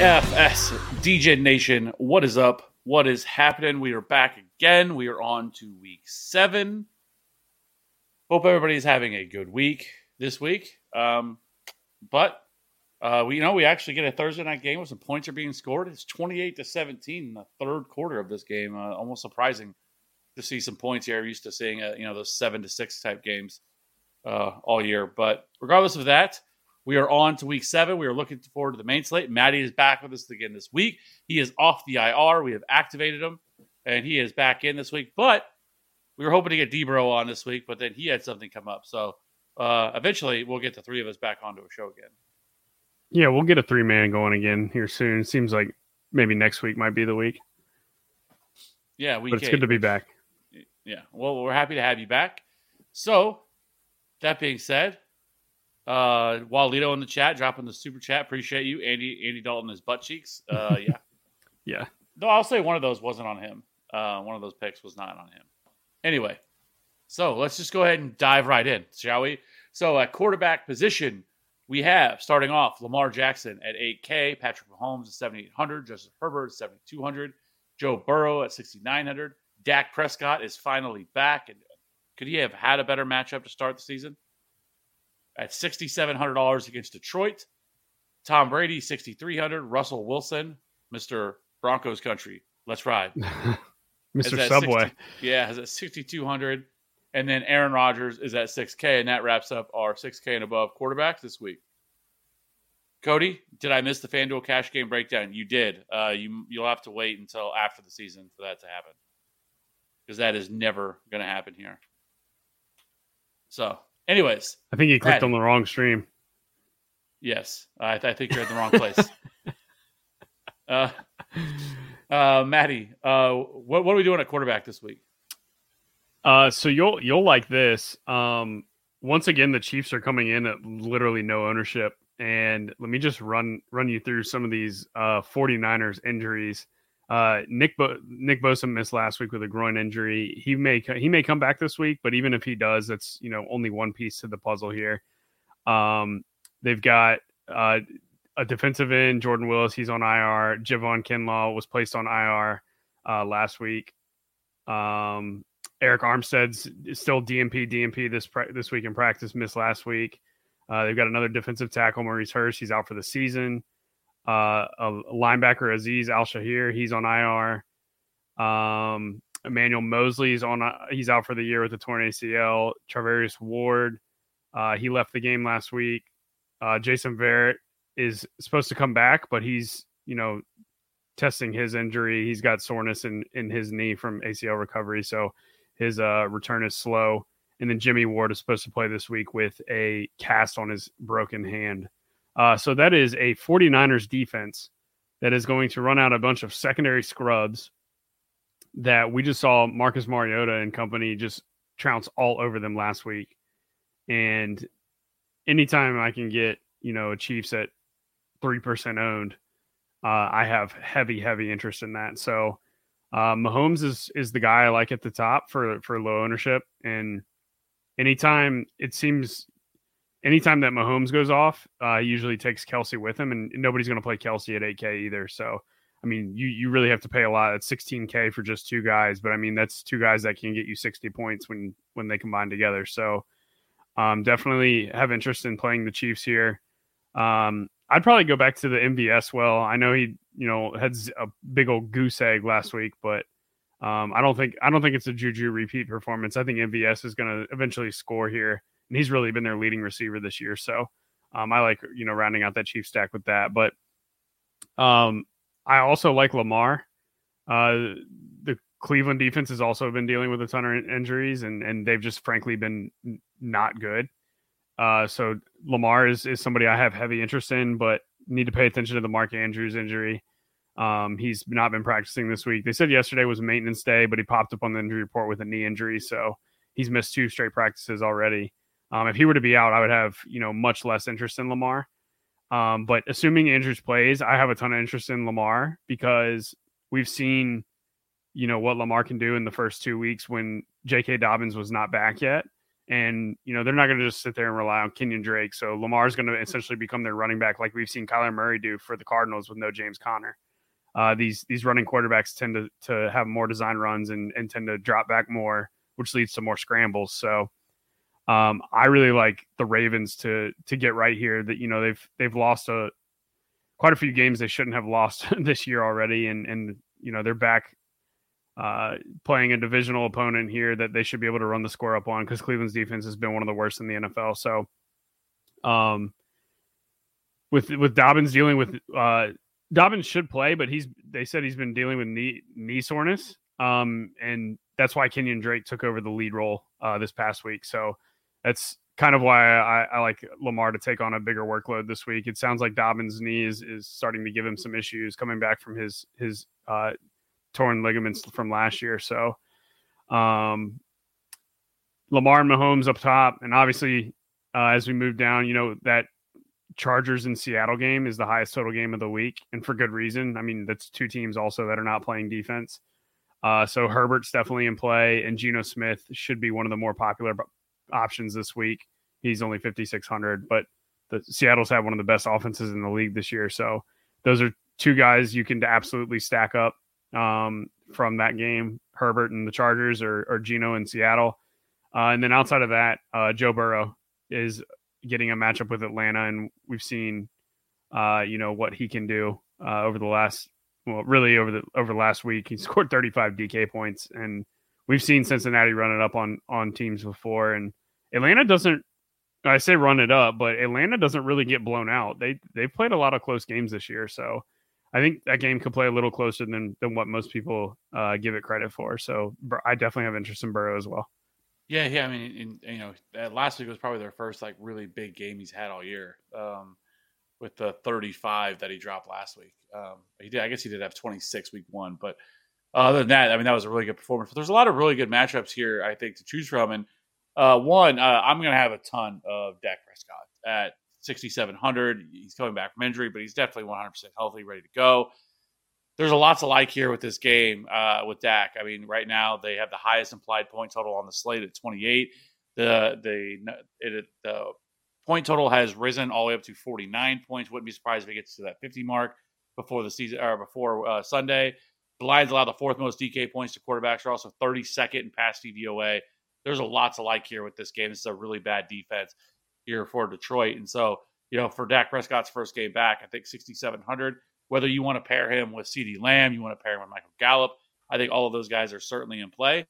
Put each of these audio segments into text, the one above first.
DFS DJ Nation, what is up? What is happening? We are back again. We are on to week seven. Hope everybody's having a good week this week. Um, but uh, we you know we actually get a Thursday night game with some points are being scored. It's twenty eight to seventeen in the third quarter of this game. Uh, almost surprising to see some points here. I'm used to seeing uh, you know those seven to six type games uh, all year. But regardless of that, we are on to week seven. We are looking forward to the main slate. Maddie is back with us again this week. He is off the IR. We have activated him, and he is back in this week. But we were hoping to get Debro on this week, but then he had something come up. So uh, eventually, we'll get the three of us back onto a show again. Yeah, we'll get a three man going again here soon. Seems like maybe next week might be the week, Yeah, we. but it's good to be back. Yeah, well, we're happy to have you back. So, that being said, uh, Walito in the chat, dropping the super chat. Appreciate you, Andy. Andy Dalton, his butt cheeks. Uh, yeah. Yeah, No, I'll say one of those wasn't on him. Uh, one of those picks was not on him. Anyway, so let's just go ahead and dive right in, shall we? So at quarterback position, we have starting off Lamar Jackson at 8K, Patrick Mahomes at 7,800, Justin Herbert at 7,200, Joe Burrow at 6,900. Dak Prescott is finally back, and could he have had a better matchup to start the season? At $6,700 against Detroit, Tom Brady 6,300, Russell Wilson, Mr. Broncos country. Let's ride. Mr. Subway. 60 yeah, is at 6,200. And then Aaron Rodgers is at 6K. And that wraps up our 6K and above quarterbacks this week. Cody, did I miss the FanDuel cash game breakdown? You did. Uh, you, you'll have to wait until after the season for that to happen because that is never going to happen here. So, anyways, I think you clicked Matt. on the wrong stream. yes, I, I think you're in the wrong place. uh, uh, Maddie, uh, what, what are we doing at quarterback this week? Uh, so you'll you'll like this. Um, once again, the Chiefs are coming in at literally no ownership, and let me just run run you through some of these uh 49ers injuries. Uh, Nick Bo- Nick Bosa missed last week with a groin injury. He may he may come back this week, but even if he does, that's you know only one piece to the puzzle here. Um, they've got uh, a defensive end, Jordan Willis. He's on IR. Javon Kinlaw was placed on IR uh, last week. Um, Arik Armstead's still DNP DNP this pra- this week in practice. Missed last week. Uh, they've got another defensive tackle, Maurice Hurst. He's out for the season. Uh, a linebacker Azeez Al-Shaair. He's on IR. Um, Emmanuel Moseley's on. uh, He's out for the year with a torn ACL. Charvarius Ward. Uh, he left the game last week. Uh, Jason Verrett is supposed to come back, but he's you know testing his injury. He's got soreness in in his knee from ACL recovery, so his uh, return is slow. And then Jimmy Ward is supposed to play this week with a cast on his broken hand. Uh, so that is a 49ers defense that is going to run out a bunch of secondary scrubs that we just saw Marcus Mariota and company just trounce all over them last week. And anytime I can get, you know, a Chiefs at 3% owned, uh, I have heavy, heavy interest in that. So uh, Mahomes is is the guy I like at the top for for low ownership, and anytime it seems, anytime that Mahomes goes off, uh, he usually takes Kelce with him, and nobody's going to play Kelce at 8K either. So I mean, you you really have to pay a lot. It's 16K for just two guys, but I mean that's two guys that can get you 60 points when when they combine together. So um, definitely have interest in playing the Chiefs here. Um, I'd probably go back to the MVS. Well, I know he, you know, had a big old goose egg last week, but um, I don't think I don't think it's a Juju repeat performance. I think MVS is going to eventually score here. And he's really been their leading receiver this year. So um, I like you know rounding out that Chief stack with that. But um, I also like Lamar. Uh, the Cleveland defense has also been dealing with a ton of injuries, and and they've just frankly been not good. Uh, so Lamar is is somebody I have heavy interest in, but need to pay attention to the Mark Andrews injury. Um, he's not been practicing this week. They said yesterday was maintenance day, but he popped up on the injury report with a knee injury, so he's missed two straight practices already. Um, if he were to be out, I would have you know much less interest in Lamar. Um, but assuming Andrews plays, I have a ton of interest in Lamar because we've seen you know what Lamar can do in the first two weeks when J.K. Dobbins was not back yet. And, you know, they're not going to just sit there and rely on Kenyon Drake. So Lamar's going to essentially become their running back like we've seen Kyler Murray do for the Cardinals with no James Conner. Uh, these these running quarterbacks tend to, to have more design runs and, and tend to drop back more, which leads to more scrambles. So um, I really like the Ravens to to get right here. That you know they've they've lost a quite a few games they shouldn't have lost this year already, and and you know they're back uh, playing a divisional opponent here that they should be able to run the score up on because Cleveland's defense has been one of the worst in the NFL. So, um, with with Dobbins dealing with uh, Dobbins should play, but he's they said he's been dealing with knee knee soreness, um, and that's why Kenyon Drake took over the lead role uh, this past week. So that's kind of why I, I like Lamar to take on a bigger workload this week. It sounds like Dobbins' knee is, starting to give him some issues coming back from his his uh, torn ligaments from last year. So, um, Lamar and Mahomes up top, and obviously uh, as we move down, you know that Chargers and Seattle game is the highest total game of the week, and for good reason. I mean, that's two teams also that are not playing defense. Uh, so Herbert's definitely in play, and Geno Smith should be one of the more popular options this week. He's only 5,600, but the Seattle's had one of the best offenses in the league this year. So those are two guys you can absolutely stack up um, from that game, Herbert and the Chargers or, or Geno in Seattle. Uh, and then outside of that, uh, Joe Burrow is getting a matchup with Atlanta, and we've seen, uh, you know, what he can do uh, over the last, well, really over the over the last week. He scored 35 DK points, and we've seen Cincinnati run it up on on teams before, and Atlanta doesn't. I say run it up, but Atlanta doesn't really get blown out. They they've played a lot of close games this year, so I think that game could play a little closer than than what most people uh, give it credit for. So I definitely have interest in Burrow as well. Yeah, yeah. I mean, in, you know, last week was probably their first like really big game he's had all year. Um, with the 35 that he dropped last week. Um, he did. I guess he did have 26 week one, but other than that, I mean, that was a really good performance. But there's a lot of really good matchups here, I think, to choose from. And uh, one, uh, I'm going to have a ton of Dak Prescott at 6,700. He's coming back from injury, but he's definitely 100% healthy, ready to go. There's a lot to like here with this game uh, with Dak. I mean, right now they have the highest implied point total on the slate at 28. The the it, the point total has risen all the way up to 49 points. Wouldn't be surprised if it gets to that 50 mark before the season or before uh, Sunday. Lions allow the fourth most DK points to quarterbacks. Are also 32nd in pass DVOA. There's a lot to like here with this game. This is a really bad defense here for Detroit. And so, you know, for Dak Prescott's first game back, I think 6,700. Whether you want to pair him with CeeDee Lamb, you want to pair him with Michael Gallup, I think all of those guys are certainly in play.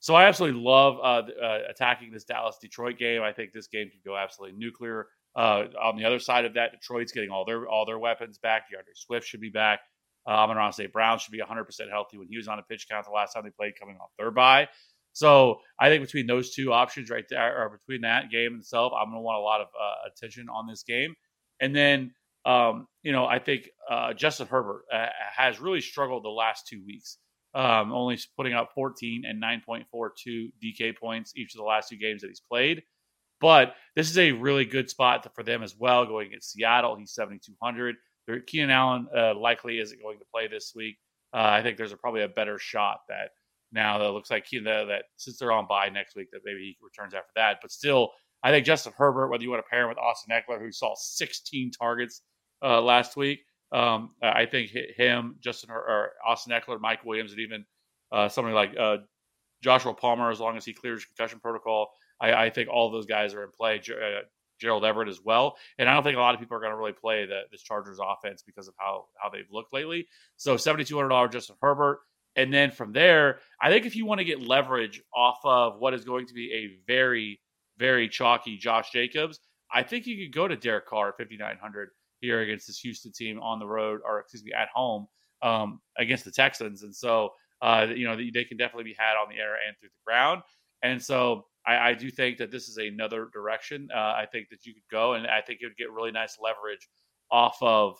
So I absolutely love uh, uh, attacking this Dallas Detroit game. I think this game could go absolutely nuclear. Uh, on the other side of that, Detroit's getting all their all their weapons back. D'Andre Swift should be back. Um, and Ron St. Brown should be 100% healthy when he was on a pitch count the last time they played coming off their bye. So I think between those two options right there, or between that game itself, I'm going to want a lot of uh, attention on this game. And then, um, you know, I think uh, Justin Herbert uh, has really struggled the last two weeks, um, only putting up 14 and 9.42 DK points each of the last two games that he's played. But this is a really good spot for them as well, going against Seattle. He's 7,200. Keenan Allen uh, likely isn't going to play this week. Uh, I think there's a, probably a better shot that now that looks like he, that, that since they're on bye next week, that maybe he returns after that. But still, I think Justin Herbert, whether you want to pair him with Austin Ekeler, who saw 16 targets uh, last week, um, I think him, Justin or Austin Ekeler, Mike Williams, and even uh, somebody like uh, Joshua Palmer, as long as he clears concussion protocol, I, I think all those guys are in play. Uh, Gerald Everett as well, and I don't think a lot of people are going to really play the, this Chargers offense because of how how they've looked lately. So seventy two hundred dollars Justin Herbert. And then from there, I think if you want to get leverage off of what is going to be a very very chalky Josh Jacobs, I think you could go to Derek Carr at 5,900 here against this Houston team on the road, or excuse me, at home um, against the Texans. And so, uh, you know, they can definitely be had on the air and through the ground. And so I, I do think that this is another direction. Uh, I think that you could go, and I think it would get really nice leverage off of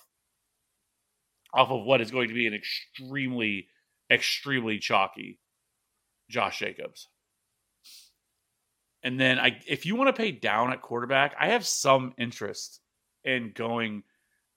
off of what is going to be an extremely, extremely chalky Josh Jacobs. And then I if you want to pay down at quarterback, I have some interest in going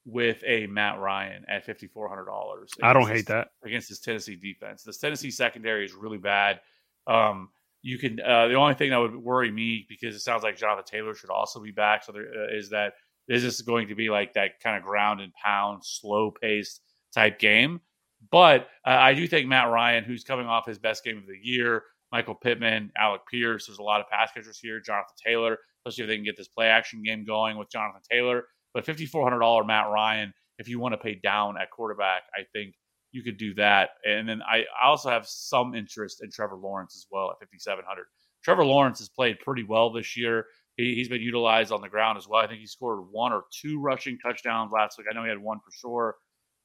with a Matt Ryan at fifty four hundred dollars. I don't hate that against this Tennessee defense. This Tennessee secondary is really bad. Um, you can uh, the only thing that would worry me because it sounds like Jonathan Taylor should also be back. So there uh, is that is this going to be like that kind of ground and pound, slow paced type game? But uh, I do think Matt Ryan, who's coming off his best game of the year, Michael Pittman, Alec Pierce. There's a lot of pass catchers here. Jonathan Taylor, especially if they can get this play action game going with Jonathan Taylor. But $5,400 Matt Ryan, if you want to pay down at quarterback, I think you could do that. And then I, also have some interest in Trevor Lawrence as well at 5,700. Trevor Lawrence has played pretty well this year. He, has been utilized on the ground as well. I think he scored one or two rushing touchdowns last week. I know he had one for sure,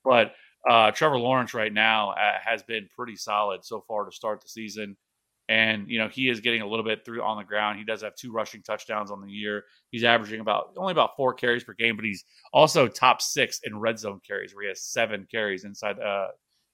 but uh, Trevor Lawrence right now uh, has been pretty solid so far to start the season. And, you know, he is getting a little bit through on the ground. He does have two rushing touchdowns on the year. He's averaging about only about four carries per game, but he's also top six in red zone carries, where he has seven carries inside uh,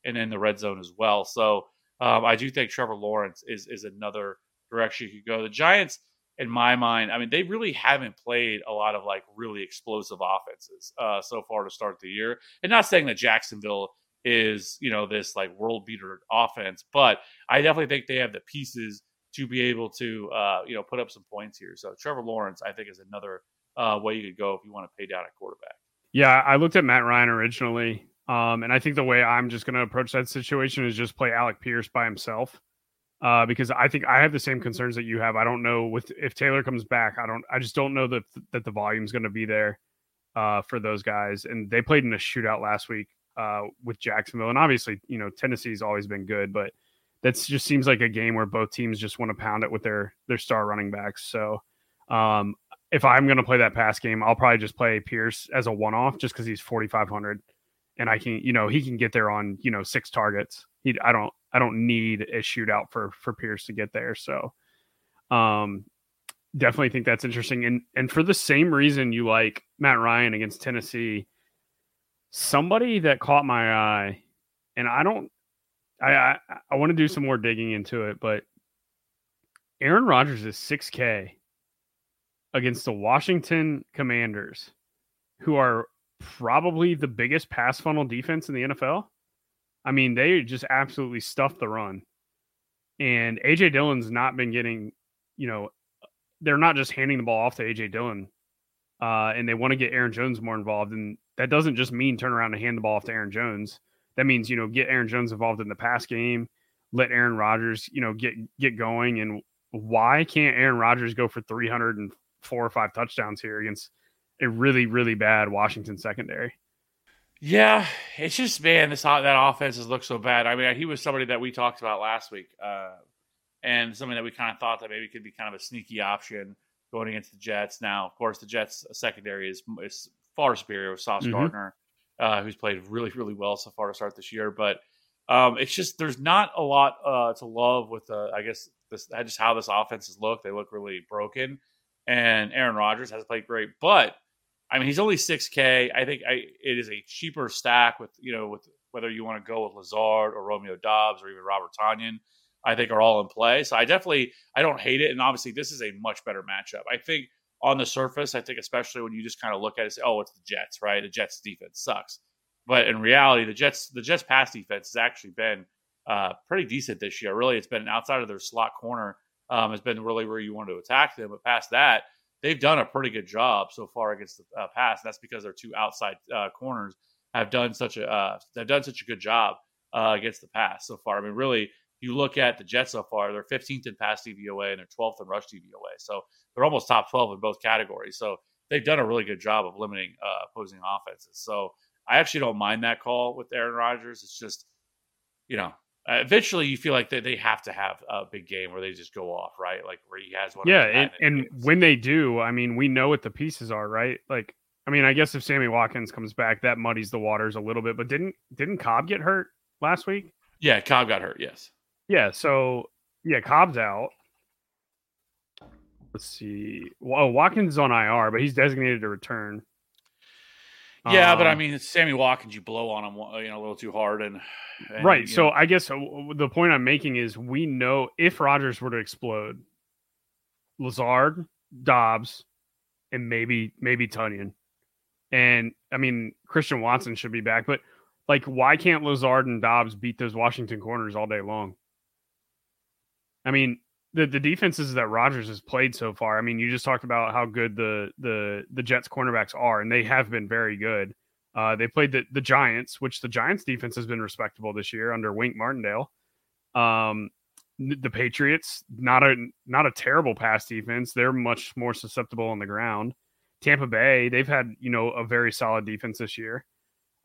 and in the red zone as well. So um, I do think Trevor Lawrence is is another direction you could go. The Giants, in my mind, I mean, they really haven't played a lot of like really explosive offenses uh, so far to start the year. And not saying that Jacksonville is you know this like world beater offense, but I definitely think they have the pieces to be able to uh, you know put up some points here. So Trevor Lawrence, I think, is another uh, way you could go if you want to pay down at quarterback. Yeah, I looked at Matt Ryan originally, um, and I think the way I'm just going to approach that situation is just play Alec Pierce by himself. Uh, because I think I have the same concerns that you have. I don't know with if Taylor comes back. I don't. I just don't know that that the volume's going to be there uh, for those guys. And they played in a shootout last week uh, with Jacksonville. And obviously, you know, Tennessee's always been good, but that just seems like a game where both teams just want to pound it with their their star running backs. So um, if I'm going to play that pass game, I'll probably just play Pierce as a one off just because he's 4,500 and I can, you know, he can get there on, you know, six targets. He, I don't, I don't need a shootout for, for Pierce to get there. So, um, definitely think that's interesting. And, and for the same reason you like Matt Ryan against Tennessee, somebody that caught my eye, and I don't, I I, I want to do some more digging into it, but Aaron Rodgers is 6K against the Washington Commanders, who are probably the biggest pass funnel defense in the NFL. I mean, they just absolutely stuffed the run. And AJ Dillon's not been getting, you know, they're not just handing the ball off to AJ Dillon. Uh, and they want to get Aaron Jones more involved. And that doesn't just mean turn around and hand the ball off to Aaron Jones. That means, you know, get Aaron Jones involved in the pass game, let Aaron Rodgers, you know, get get going. And why can't Aaron Rodgers go for 304 or five touchdowns here against a really, really bad Washington secondary? Yeah, it's just man, this that offense has looked so bad. I mean, he was somebody that we talked about last week, uh, and something that we kind of thought that maybe could be kind of a sneaky option going against the Jets. Now, of course, the Jets secondary is is far superior with Sauce mm-hmm. Gardner, uh, who's played really, really well so far to start this year. But um, it's just there's not a lot uh, to love with, uh, I guess, this just how this offense has looked. They look really broken, and Aaron Rodgers has played great, but I mean, he's only six K. I think I, it is a cheaper stack with you know with whether you want to go with Lazard or Romeo Doubs or even Robert Tonyan. I think are all in play. So I definitely I don't hate it, and obviously this is a much better matchup. I think on the surface, I think especially when you just kind of look at it, say, oh, it's the Jets, right? The Jets defense sucks, but in reality, the Jets the Jets pass defense has actually been uh, pretty decent this year. Really, it's been outside of their slot corner um, has been really where you want to attack them, but past that, they've done a pretty good job so far against the uh, pass. That's because their two outside uh, corners have done such a uh, they've done such a good job uh, against the pass so far. I mean, really, you look at the Jets so far, they're 15th in pass DVOA and they're 12th in rush DVOA. So they're almost top 12 in both categories. So they've done a really good job of limiting uh, opposing offenses. So I actually don't mind that call with Aaron Rodgers. It's just, you know, Uh, eventually, you feel like they, they have to have a big game where they just go off, right? Like where he has one. Yeah, and, games. when they do, I mean, we know what the pieces are, right? Like, I mean, I guess if Sammy Watkins comes back, that muddies the waters a little bit. But didn't didn't Cobb get hurt last week? yeah, Cobb got hurt. Yes. Yeah, so yeah, Cobb's out. Let's see. Well, Watkins is on IR, but he's designated to return. Yeah, but I Um, mean, Sammy Watkins, you blow on him, you know, a little too hard, and, and, right. So know, I guess uh, the point I'm making is we know if Rodgers were to explode, Lazard, Doubs, and maybe maybe Tonyan, and I mean Christian Watson should be back, but like why can't Lazard and Doubs beat those Washington corners all day long? I mean the the defenses that Rodgers has played so far. I mean you just talked about how good the the the Jets cornerbacks are, and they have been very good. Uh, they played the, the Giants, which the Giants defense has been respectable this year under Wink Martindale. Um, the Patriots, not a not a terrible pass defense. They're much more susceptible on the ground. Tampa Bay, they've had you know a very solid defense this year.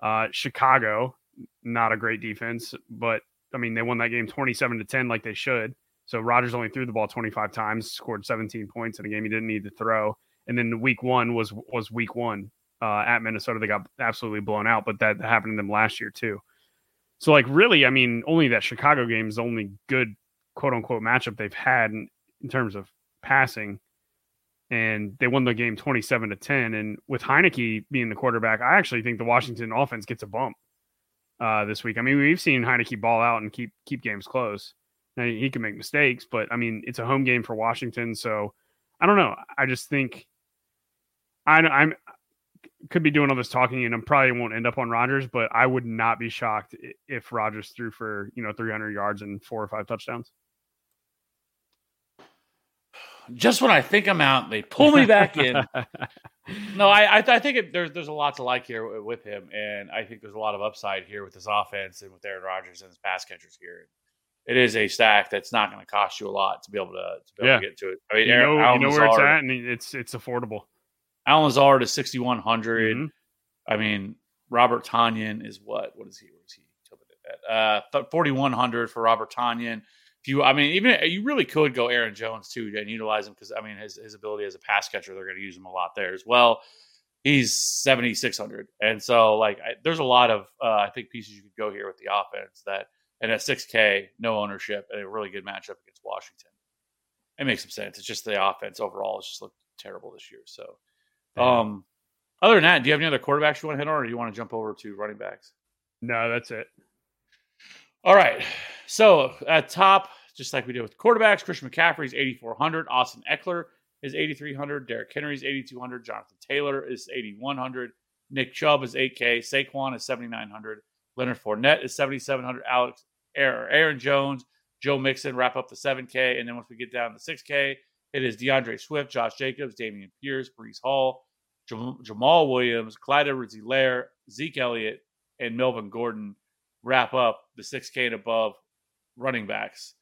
Uh, Chicago, not a great defense, but I mean they won that game twenty seven to ten like they should. So Rodgers only threw the ball twenty five times, scored seventeen points in a game he didn't need to throw. And then week one was was week one uh, at Minnesota. They got absolutely blown out, but that happened to them last year too. So like really, I mean, only that Chicago game is the only good quote unquote matchup they've had in, in terms of passing. And they won the game 27 to 10. And with Heinicke being the quarterback, I actually think the Washington offense gets a bump uh, this week. I mean, we've seen Heinicke ball out and keep keep games close. Now he can make mistakes, but I mean, it's a home game for Washington, so I don't know. I just think I, I'm could be doing all this talking, and I probably won't end up on Rodgers, but I would not be shocked if Rodgers threw for you know 300 yards and four or five touchdowns. just when I think I'm out, they pull me back in. No, I I, I think it, there's there's a lot to like here with him, and I think there's a lot of upside here with his offense and with Aaron Rodgers and his pass catchers here. It is a stack that's not going to cost you a lot to be able to, to be able Yeah. to get to it. I mean, you Aaron, know, Allen you know where it's at, and it's it's affordable. Allen Lazard is 6100. Mhm. I mean, Robert Tonyan is what? What is he? What is he? Uh, 4100 for Robert Tonyan. If you, I mean, even you really could go Aaron Jones too and utilize him because I mean his his ability as a pass catcher, they're going to use him a lot there as well. He's 7600, and so like I, there's a lot of uh, I think pieces you could go here with the offense that and at 6K, no ownership, and a really good matchup against Washington. It makes some sense. It's just the offense overall has just looked terrible this year. So, um, other than that, do you have any other quarterbacks you want to hit on, or do you want to jump over to running backs? No, that's it. All right. So at top, just like we did with quarterbacks, Christian McCaffrey is 8,400. Austin Ekeler is 8,300. Derrick Henry is 8,200. Jonathan Taylor is 8,100. Nick Chubb is 8K. Saquon is 7,900. Leonard Fournette is 7,700. Alex Aaron Jones, Joe Mixon wrap up the 7K. And then once we get down to 6K, it is D'Andre Swift, Josh Jacobs, Dameon Pierce, Breece Hall, Jam- Jamal Williams, Clyde Edwards-Helaire, Zeke Elliott, and Melvin Gordon wrap up the 6K and above running backs.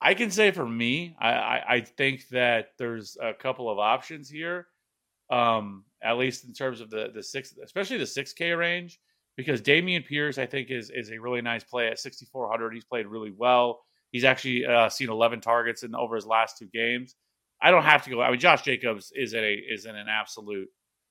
I can say for me, I, I, I think that there's a couple of options here, um, at least in terms of the the six, especially the 6K range, because Dameon Pierce I think is is a really nice play at 6,400. He's played really well. He's actually uh, seen 11 targets in over his last two games. I don't have to go. I mean, Josh Jacobs is in a is in an absolute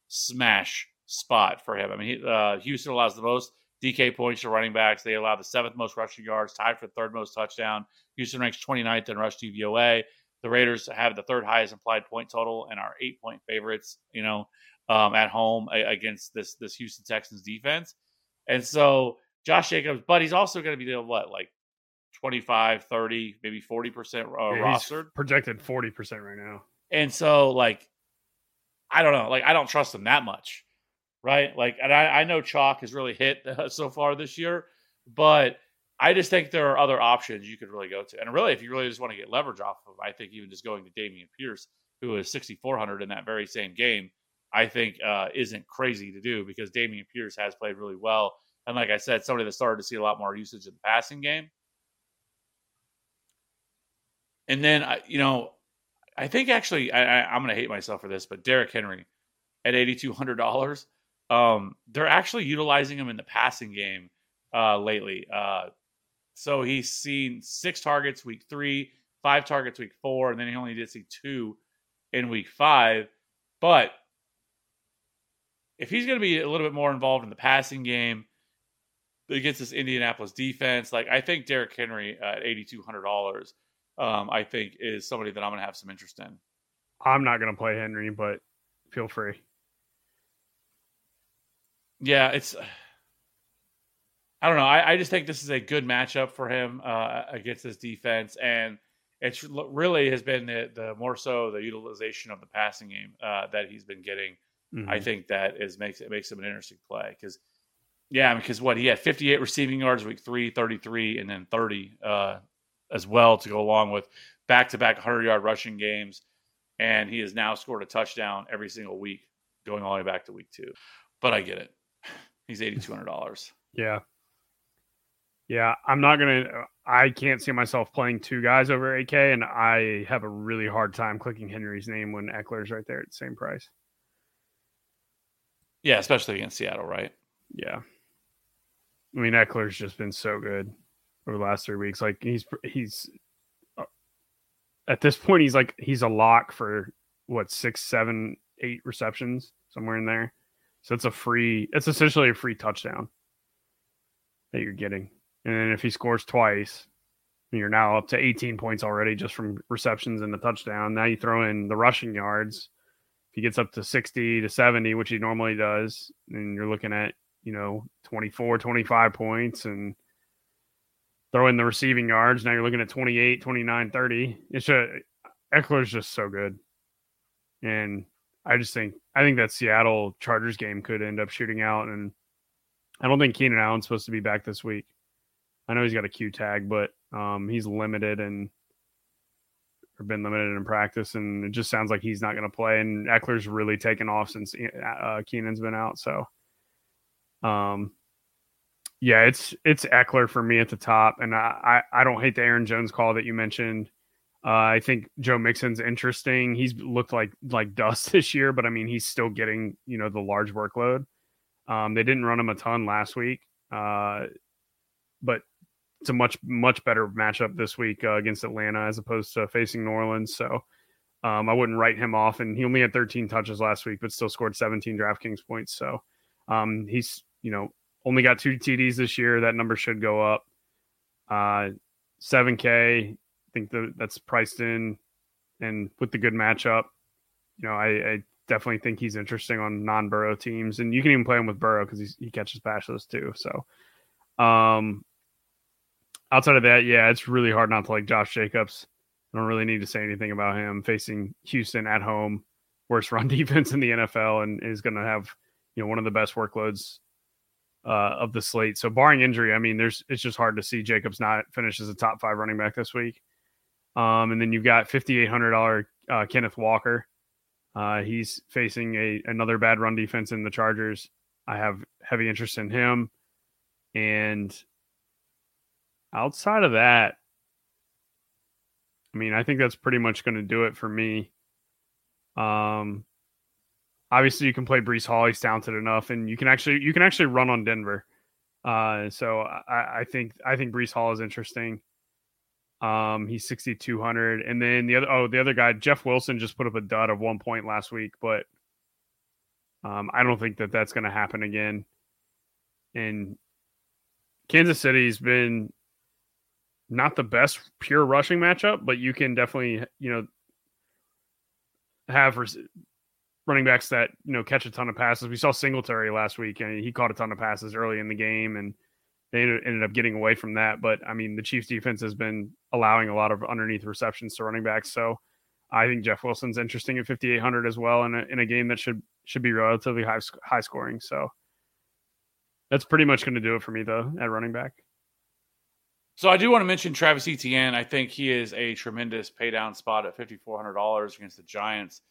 smash spot for him. I mean, he, uh, Houston allows the most DK points to running backs. They allow the seventh most rushing yards, tied for third most touchdown. Houston ranks 29th in rush DVOA. The Raiders have the third highest implied point total and are eight point favorites. You know, um, at home a- against this this Houston Texans defense. And so Josh Jacobs, but he's also going to be the what like 25, 30, maybe 40% uh, Yeah, rostered. projected 40% right now. And so, like, I don't know. Like, I don't trust him that much, right? Like, and I, I know chalk has really hit uh, so far this year, but I just think there are other options you could really go to. And really, if you really just want to get leverage off of, I think even just going to Dameon Pierce, who is 6,400 in that very same game, I think uh, isn't crazy to do because Dameon Pierce has played really well. And like I said, somebody that started to see a lot more usage in the passing game. And then, you know, I think actually I, I'm going to hate myself for this, but Derrick Henry at eighty two hundred dollars, um, they're actually utilizing him in the passing game uh, lately. Uh, So he's seen six targets week three, five targets week four, and then he only did see two in week five. But if he's going to be a little bit more involved in the passing game against this Indianapolis defense, like I think Derrick Henry at eighty two hundred dollars, um, I think is somebody that I'm going to have some interest in. I'm not going to play Henry, but feel free. Yeah, it's. I don't know. I, I just think this is a good matchup for him uh, against this defense, and it's really has been the, the more so the utilization of the passing game uh, that he's been getting. Mm-hmm. I think that is makes it makes him an interesting play because, yeah, because what he had 58 receiving yards week three, 33, and then 30 uh, as well to go along with back to back 100 yard rushing games, and he has now scored a touchdown every single week going all the way back to week two. But I get it. He's eighty two hundred dollars. Yeah. Yeah, I'm not gonna. I can't see myself playing two guys over AK, and I have a really hard time clicking Henry's name when Ekeler's right there at the same price. Yeah, especially against Seattle, right? Yeah, I mean Ekeler's just been so good over the last three weeks. Like he's he's uh, at this point he's like he's a lock for what six, seven, eight receptions somewhere in there. So it's a free. It's essentially a free touchdown that you're getting. And then if he scores twice, you're now up to 18 points already just from receptions and the touchdown. Now you throw in the rushing yards. He gets up to 60 to 70, which he normally does, and you're looking at, you know, 24, 25 points and throw in the receiving yards. Now you're looking at 28, 29, 30. It's a Ekeler's just so good. And I just think I think that Seattle Chargers game could end up shooting out and I don't think Keenan Allen's supposed to be back this week. I know he's got a Q tag, but um, he's limited and or been limited in practice, and it just sounds like he's not going to play. And Ekeler's really taken off since uh, Keenan's been out. So, um, yeah, it's it's Eckler for me at the top, and I I, I don't hate the Aaron Jones call that you mentioned. Uh, I think Joe Mixon's interesting. He's looked like like dust this year, but I mean he's still getting you know the large workload. Um, they didn't run him a ton last week, uh, but it's a much much better matchup this week uh, against Atlanta as opposed to facing New Orleans. So um, I wouldn't write him off. And he only had 13 touches last week, but still scored 17 DraftKings points. So um, he's you know only got two TDs this year. That number should go up. Uh, 7K. I think the, that's priced in, and with the good matchup, you know, I, I definitely think he's interesting on non-Burrow teams, and you can even play him with Burrow because he catches passes too. So, um, outside of that, yeah, it's really hard not to like Josh Jacobs. I don't really need to say anything about him facing Houston at home, worst run defense in the NFL, and is going to have you know one of the best workloads uh, of the slate. So barring injury, I mean, there's it's just hard to see Jacobs not finish as a top five running back this week. Um, and then you've got fifty eight hundred dollar uh, Kenneth Walker. Uh, he's facing a another bad run defense in the Chargers. I have heavy interest in him, and outside of that, I mean, I think that's pretty much going to do it for me. Um, obviously, you can play Breece Hall; he's talented enough, and you can actually you can actually run on Denver. Uh, so I, I think I think Breece Hall is interesting. Um, he's sixty two hundred, and then the other oh the other guy Jeff Wilson just put up a dud of one point last week, but um, I don't think that that's going to happen again. And Kansas City's been not the best pure rushing matchup, but you can definitely, you know, have running backs that, you know, catch a ton of passes. We saw Singletary last week and he caught a ton of passes early in the game and they ended up getting away from that. But I mean, the Chiefs defense has been allowing a lot of underneath receptions to running backs. So I think Jeff Wilson's interesting at 5,800 as well in a, in a game that should, should be relatively high, high scoring. So that's pretty much going to do it for me though at running back. So I do want to mention Travis Etienne. I think he is a tremendous pay down spot at fifty four hundred dollars against the Giants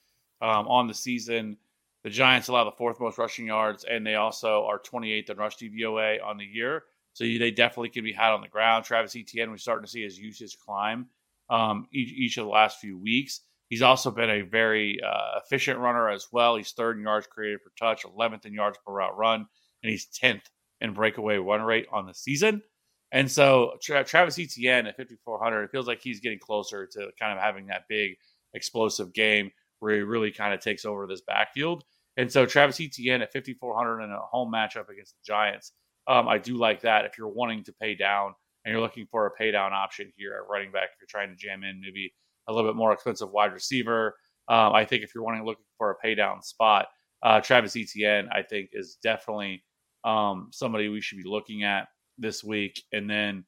um, on the season. The Giants allow the fourth most rushing yards, and they also are twenty eighth in rush DVOA on the year. So they definitely can be had on the ground. Travis Etienne, we're starting to see his usage climb um, each, each of the last few weeks. He's also been a very uh, efficient runner as well. He's third in yards created per touch, 11th in yards per route run, and he's 10th in breakaway run rate on the season. And so Tra- Travis Etienne at 5,400, it feels like he's getting closer to kind of having that big explosive game where he really kind of takes over this backfield. And so Travis Etienne at 5,400 in a home matchup against the Giants, um, I do like that. If you're wanting to pay down and you're looking for a pay down option here at running back, if you're trying to jam in maybe a little bit more expensive wide receiver, um, I think if you're wanting looking for a pay down spot, uh, Travis Etienne, I think, is definitely um, somebody we should be looking at this week. And then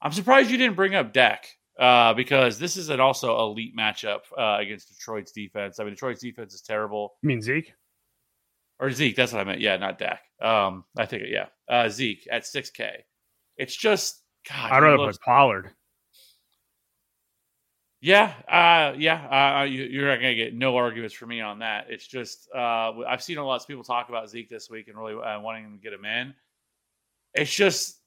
I'm surprised you didn't bring up Dak uh, because this is an also elite matchup uh, against Detroit's defense. I mean, Detroit's defense is terrible. You mean Zeke? Or Zeke, that's what I meant. Yeah, not Dak. Um, I think, yeah. Uh, Zeke at 6K. It's just, God. I'd he rather looks- put Pollard. Yeah, uh, yeah, uh, you, you're not gonna get no arguments from me on that. It's just uh, I've seen a lot of people talk about Zeke this week and really uh, wanting to get him in. It's just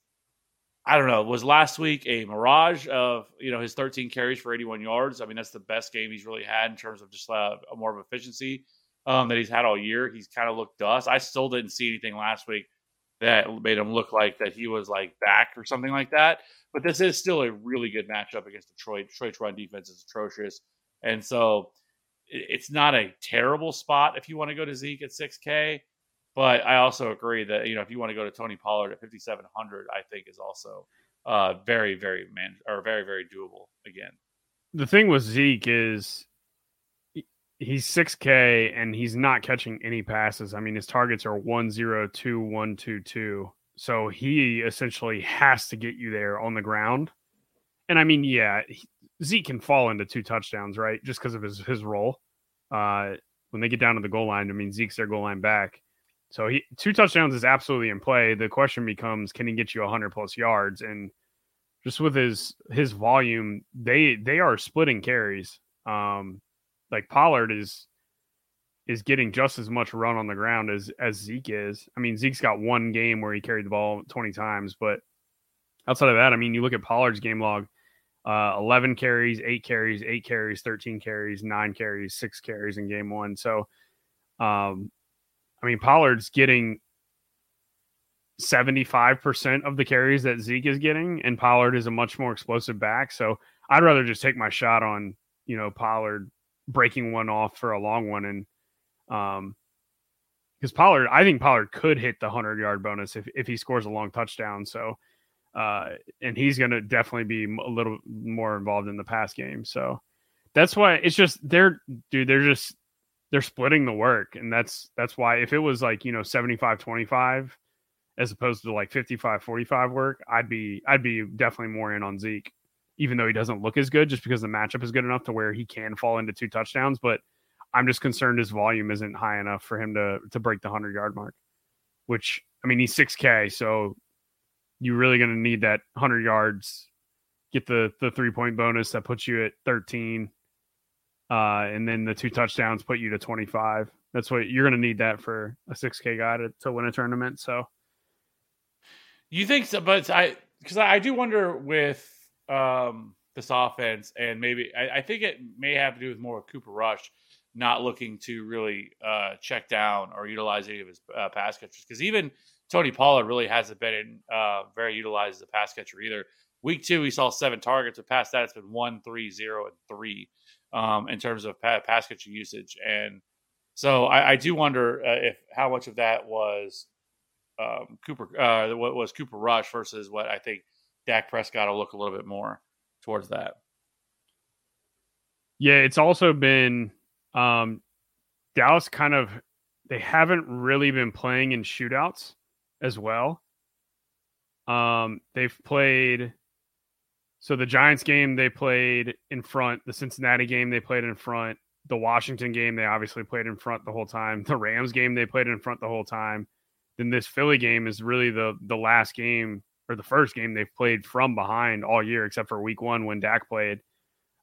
I don't know. Was last week a mirage of you know his 13 carries for 81 yards? I mean that's the best game he's really had in terms of just uh, a more of efficiency um, that he's had all year. He's kind of looked dust. I still didn't see anything last week that made him look like that he was like back or something like that. But this is still a really good matchup against Detroit. Detroit's run defense is atrocious, and so it's not a terrible spot if you want to go to Zeke at 6K. But I also agree that you know if you want to go to Tony Pollard at 5,700, I think is also uh, very very man or very very doable again. The thing with Zeke is he's 6K and he's not catching any passes. I mean, his targets are 102, 122. So he essentially has to get you there on the ground. And I mean, yeah, he- Zeke can fall into two touchdowns, right? Just because of his his role. Uh, when they get down to the goal line, I mean, Zeke's their goal line back. So he two touchdowns is absolutely in play. The question becomes, can he get you 100 plus yards? And just with his his volume, they they are splitting carries. Um, like Pollard is is getting just as much run on the ground as as Zeke is. I mean, Zeke's got one game where he carried the ball 20 times, but outside of that, I mean, you look at Pollard's game log, uh, 11 carries, eight carries, eight carries, 13 carries, nine carries, six carries in game one. So, um, I mean, Pollard's getting 75% of the carries that Zeke is getting, and Pollard is a much more explosive back. So I'd rather just take my shot on, you know, Pollard breaking one off for a long one. And, um, because Pollard, I think Pollard could hit the 100 yard bonus if, if he scores a long touchdown. So, uh, and he's going to definitely be a little more involved in the pass game. So that's why it's just they're, dude, they're just, they're splitting the work. And that's, that's why if it was like, you know, 75 25, as opposed to like 55 45 work, I'd be I'd be definitely more in on Zeke, even though he doesn't look as good, just because the matchup is good enough to where he can fall into two touchdowns. But I'm just concerned his volume isn't high enough for him to to break the hundred yard mark. Which I mean, he's six K, so you're really going to need that hundred yards, get the the three point bonus that puts you at 13, uh, and then the two touchdowns put you to 25. That's what you're going to need that for a 6K guy to, to win a tournament. So You think so, but I because I, do wonder with um, this offense, and maybe I, I think it may have to do with more Cooper Rush not looking to really uh, check down or utilize any of his uh, pass catchers. Because even Tony Pollard really hasn't been uh, very utilized as a pass catcher either. Week two, we saw seven targets, but past that, it's been one, three, zero, and three um, in terms of pa- pass catching usage. And so I, I do wonder uh, if how much of that was um, Cooper, uh, what was Cooper Rush versus what I think Dak Prescott will look a little bit more towards that. Yeah, it's also been um, Dallas kind of they haven't really been playing in shootouts as well. Um, they've played so the Giants game they played in front, the Cincinnati game they played in front, the Washington game they obviously played in front the whole time, the Rams game they played in front the whole time. Then this Philly game is really the the last game or the first game they've played from behind all year, except for week one when Dak played.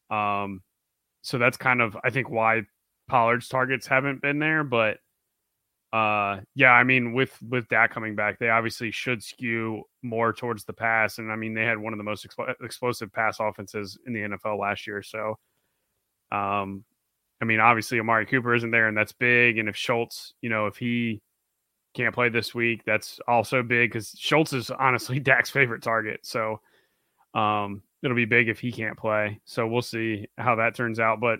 Um, so that's kind of I think why Pollard's targets haven't been there, but uh yeah, I mean with with Dak coming back, they obviously should skew more towards the pass and I mean they had one of the most expl- explosive pass offenses in the NFL last year, so um I mean obviously Amari Cooper isn't there and that's big and if Schultz, you know, if he can't play this week. That's also big because Schultz is honestly Dak's favorite target. So um, it'll be big if he can't play. So we'll see how that turns out. But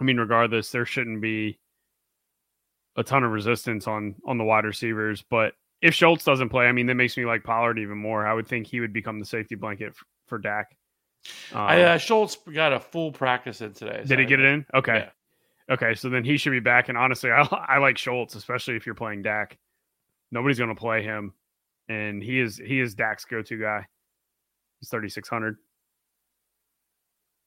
I mean, regardless, there shouldn't be a ton of resistance on on the wide receivers. But if Schultz doesn't play, I mean, that makes me like Pollard even more. I would think he would become the safety blanket f- for Dak. Um, I, uh, Schultz got a full practice in today. did he get it in? Okay. Yeah. Okay, so then he should be back. And honestly, I, I like Schultz, especially if you're playing Dak. Nobody's going to play him, and he is he is Dak's go-to guy. He's thirty six hundred.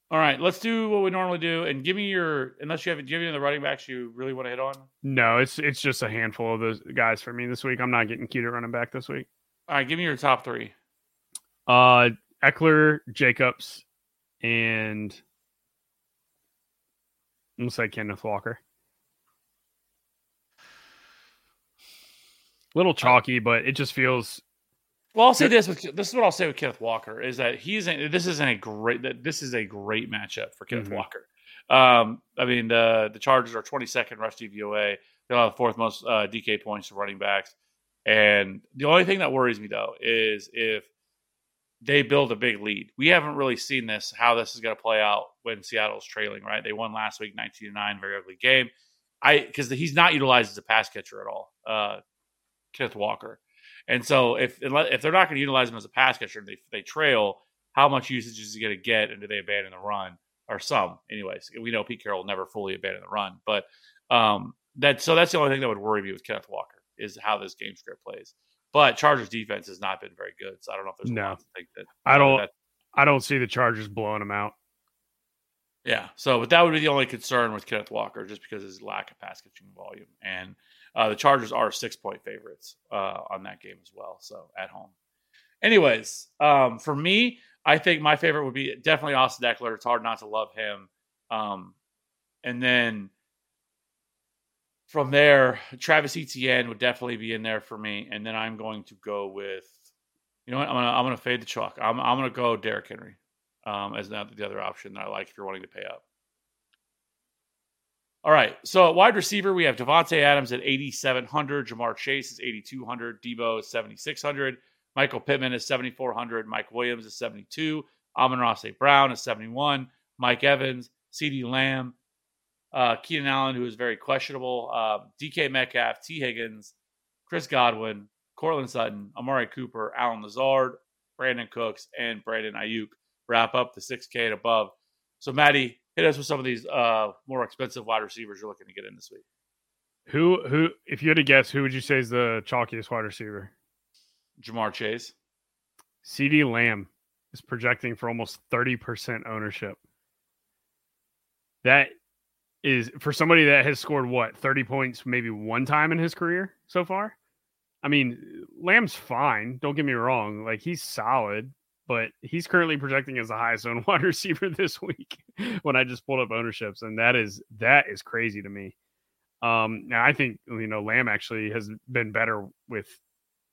All right, let's do what we normally do, and give me your unless you have do you have any of the running backs you really want to hit on. No, it's it's just a handful of those guys for me this week. I'm not getting cute at running back this week. All right, give me your top three. Uh, Ekeler, Jacobs, and I'm gonna say Kenneth Walker. Little chalky, but it just feels Well, I'll say this: with, this is what I'll say with Kenneth Walker is that he's this isn't a great that this is a great matchup for Kenneth Mhm. Walker. Um, I mean the the Chargers are 22nd rush DVOA. They'll have the fourth most uh, DK points for running backs. And the only thing that worries me though is if they build a big lead. We haven't really seen this how this is going to play out when Seattle's trailing. Right? They won last week, 19 to nine, very ugly game. I because he's not utilized as a pass catcher at all. Uh, Kenneth Walker. And so if if they're not going to utilize him as a pass catcher, and they they trail, how much usage is he going to get, and do they abandon the run or some? Anyways, we know Pete Carroll never fully abandon the run, but um, that so that's the only thing that would worry me with Kenneth Walker is how this game script plays. But Chargers defense has not been very good, so I don't know if there's No. that I don't- that- I don't see the Chargers blowing them out. Yeah. So, but that would be the only concern with Kenneth Walker, just because of his lack of pass catching volume. And uh, the Chargers are six point favorites uh, on that game as well. So at home. Anyways, um, for me, I think my favorite would be definitely Austin Ekeler. It's hard not to love him. Um, and then from there, Travis Etienne would definitely be in there for me. And then I'm going to go with, you know what? I'm gonna I'm gonna fade the chalk. I'm I'm gonna go Derrick Henry um, as the other option that I like if you're wanting to pay up. All right. So at wide receiver, we have Davante Adams at 8,700. Ja'Marr Chase is 8,200. Deebo is 7,600. Michael Pittman is 7,400. Mike Williams is 72. Amon-Ra St. Brown is 71. Mike Evans, CeeDee Lamb, uh, Keenan Allen, who is very questionable, uh, DK Metcalf, Tee Higgins, Chris Godwin, Courtland Sutton, Amari Cooper, Allen Lazard, Brandin Cooks, and Brandon Aiyuk wrap up the 6K and above. So, Maddie, hit us with some of these uh, more expensive wide receivers you're looking to get in this week. Who who if you had to guess, who would you say is the chalkiest wide receiver? Ja'Marr Chase. CeeDee Lamb is projecting for almost 30% ownership. That is for somebody that has scored what 30 points maybe one time in his career so far. I mean, Lamb's fine, don't get me wrong, like he's solid, but he's currently projecting as the highest owned wide receiver this week when I just pulled up ownerships and that is that is crazy to me. Um now I think you know Lamb actually has been better with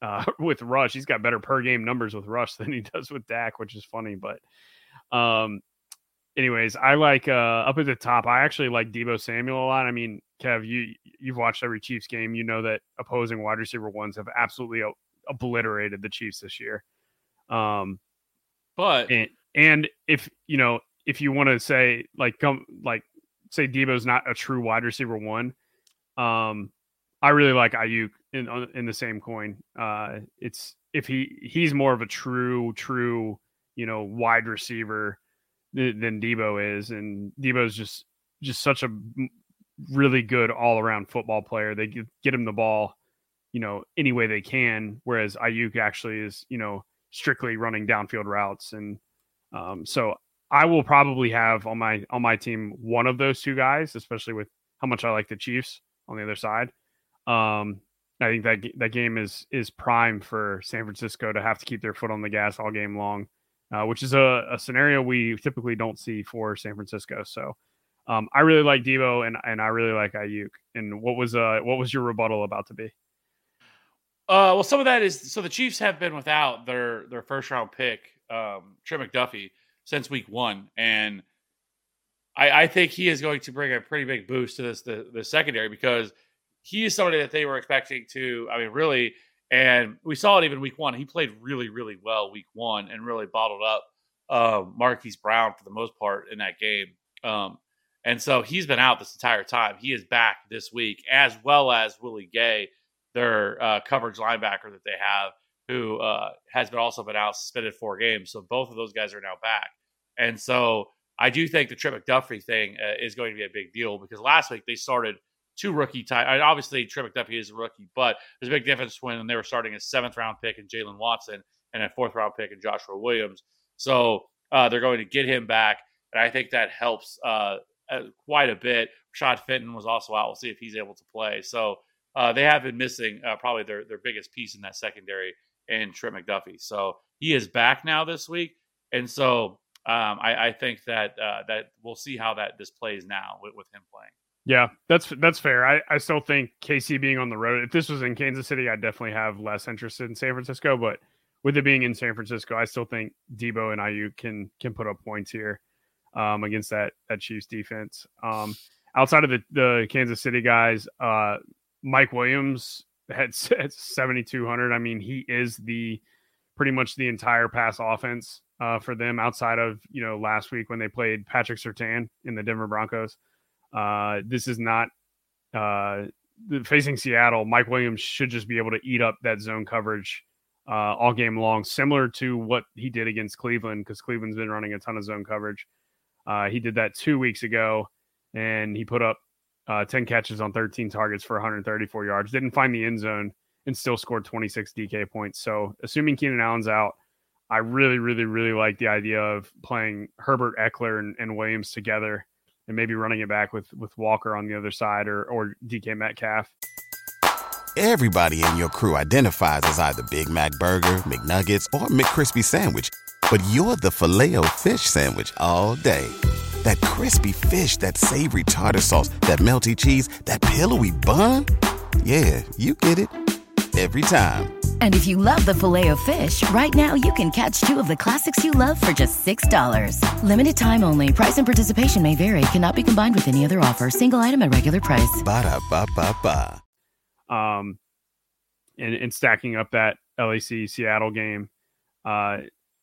uh, with Rush. He's got better per game numbers with Rush than he does with Dak, which is funny. But, um, anyways, I like uh, up at the top. I actually like Deebo Samuel a lot. I mean, Kev, you you've watched every Chiefs game. You know that opposing wide receiver ones have absolutely obliterated the Chiefs this year. Um, But and and if you know if you want to say like come like say Deebo's not a true wide receiver one, um, I really like Aiyuk in in the same coin. Uh, it's if he he's more of a true true you know wide receiver th- than Deebo is, and Deebo's just just such a really good all around football player. They get, get him the ball, you know, any way they can. Whereas Aiyuk actually is you know strictly running downfield routes, and um, so I will probably have on my on my team one of those two guys, especially with how much I like the Chiefs on the other side. Um, I think that that game is is prime for San Francisco to have to keep their foot on the gas all game long, uh, which is a, a scenario we typically don't see for San Francisco. So um, I really like Deebo and and I really like Aiyuk. And what was uh what was your rebuttal about to be? Uh, well, some of that is so the Chiefs have been without their their first round pick, um, Trey McDuffie, since week one, and I, I think he is going to bring a pretty big boost to this the, the secondary because he is somebody that they were expecting to. I mean, really, and we saw it even week one. He played really, really well week one and really bottled up uh, Marquise Brown for the most part in that game. Um, and so he's been out this entire time. He is back this week, as well as Willie Gay, their uh, coverage linebacker that they have, who uh, has been also been out suspended four games. So both of those guys are now back. And so I do think the Trent McDuffie thing uh, is going to be a big deal because last week they started two rookie mean, obviously, Trent McDuffie is a rookie, but there's a big difference when they were starting a seventh round pick in Jaylen Watson and a fourth round pick in Joshua Williams. So uh, they're going to get him back, and I think that helps uh, uh, quite a bit. Rashad Fenton was also out. We'll see if he's able to play. So uh, they have been missing uh, probably their their biggest piece in that secondary in Trent McDuffie. So he is back now this week, and so um, I, I, think that uh, that we'll see how that this plays now with, with him playing. Yeah, that's that's fair. I, I still think KC being on the road. If this was in Kansas City, I definitely have less interest in San Francisco. But with it being in San Francisco, I still think Deebo and Aiyuk can can put up points here um, against that that Chiefs defense. Um, outside of the the Kansas City guys, uh, Mike Williams had seventy two hundred. I mean, he is the pretty much the entire pass offense uh, for them. Outside of you know last week when they played Patrick Surtain in the Denver Broncos, uh, this is not. Uh, facing Seattle, Mike Williams should just be able to eat up that zone coverage uh, all game long, similar to what he did against Cleveland, because Cleveland's been running a ton of zone coverage. Uh, he did that two weeks ago, and he put up uh, 10 catches on 13 targets for 134 yards. Didn't find the end zone and still scored 26 DK points. So, assuming Keenan Allen's out, I really, really, really like the idea of playing Herbert, Ekeler and, and Williams together, and maybe running it back with with Walker on the other side or or DK Metcalf. Everybody in your crew identifies as either Big Mac Burger, McNuggets, or McCrispy Sandwich, but you're the filet fish Sandwich all day. That crispy fish, that savory tartar sauce, that melty cheese, that pillowy bun. Yeah, you get it every time. And if you love the filet of fish, right now you can catch two of the classics you love for just $6. Limited time only. Price and participation may vary. Cannot be combined with any other offer. Single item at regular price. Ba da ba ba ba um, and, and stacking up that LAC Seattle game. Uh,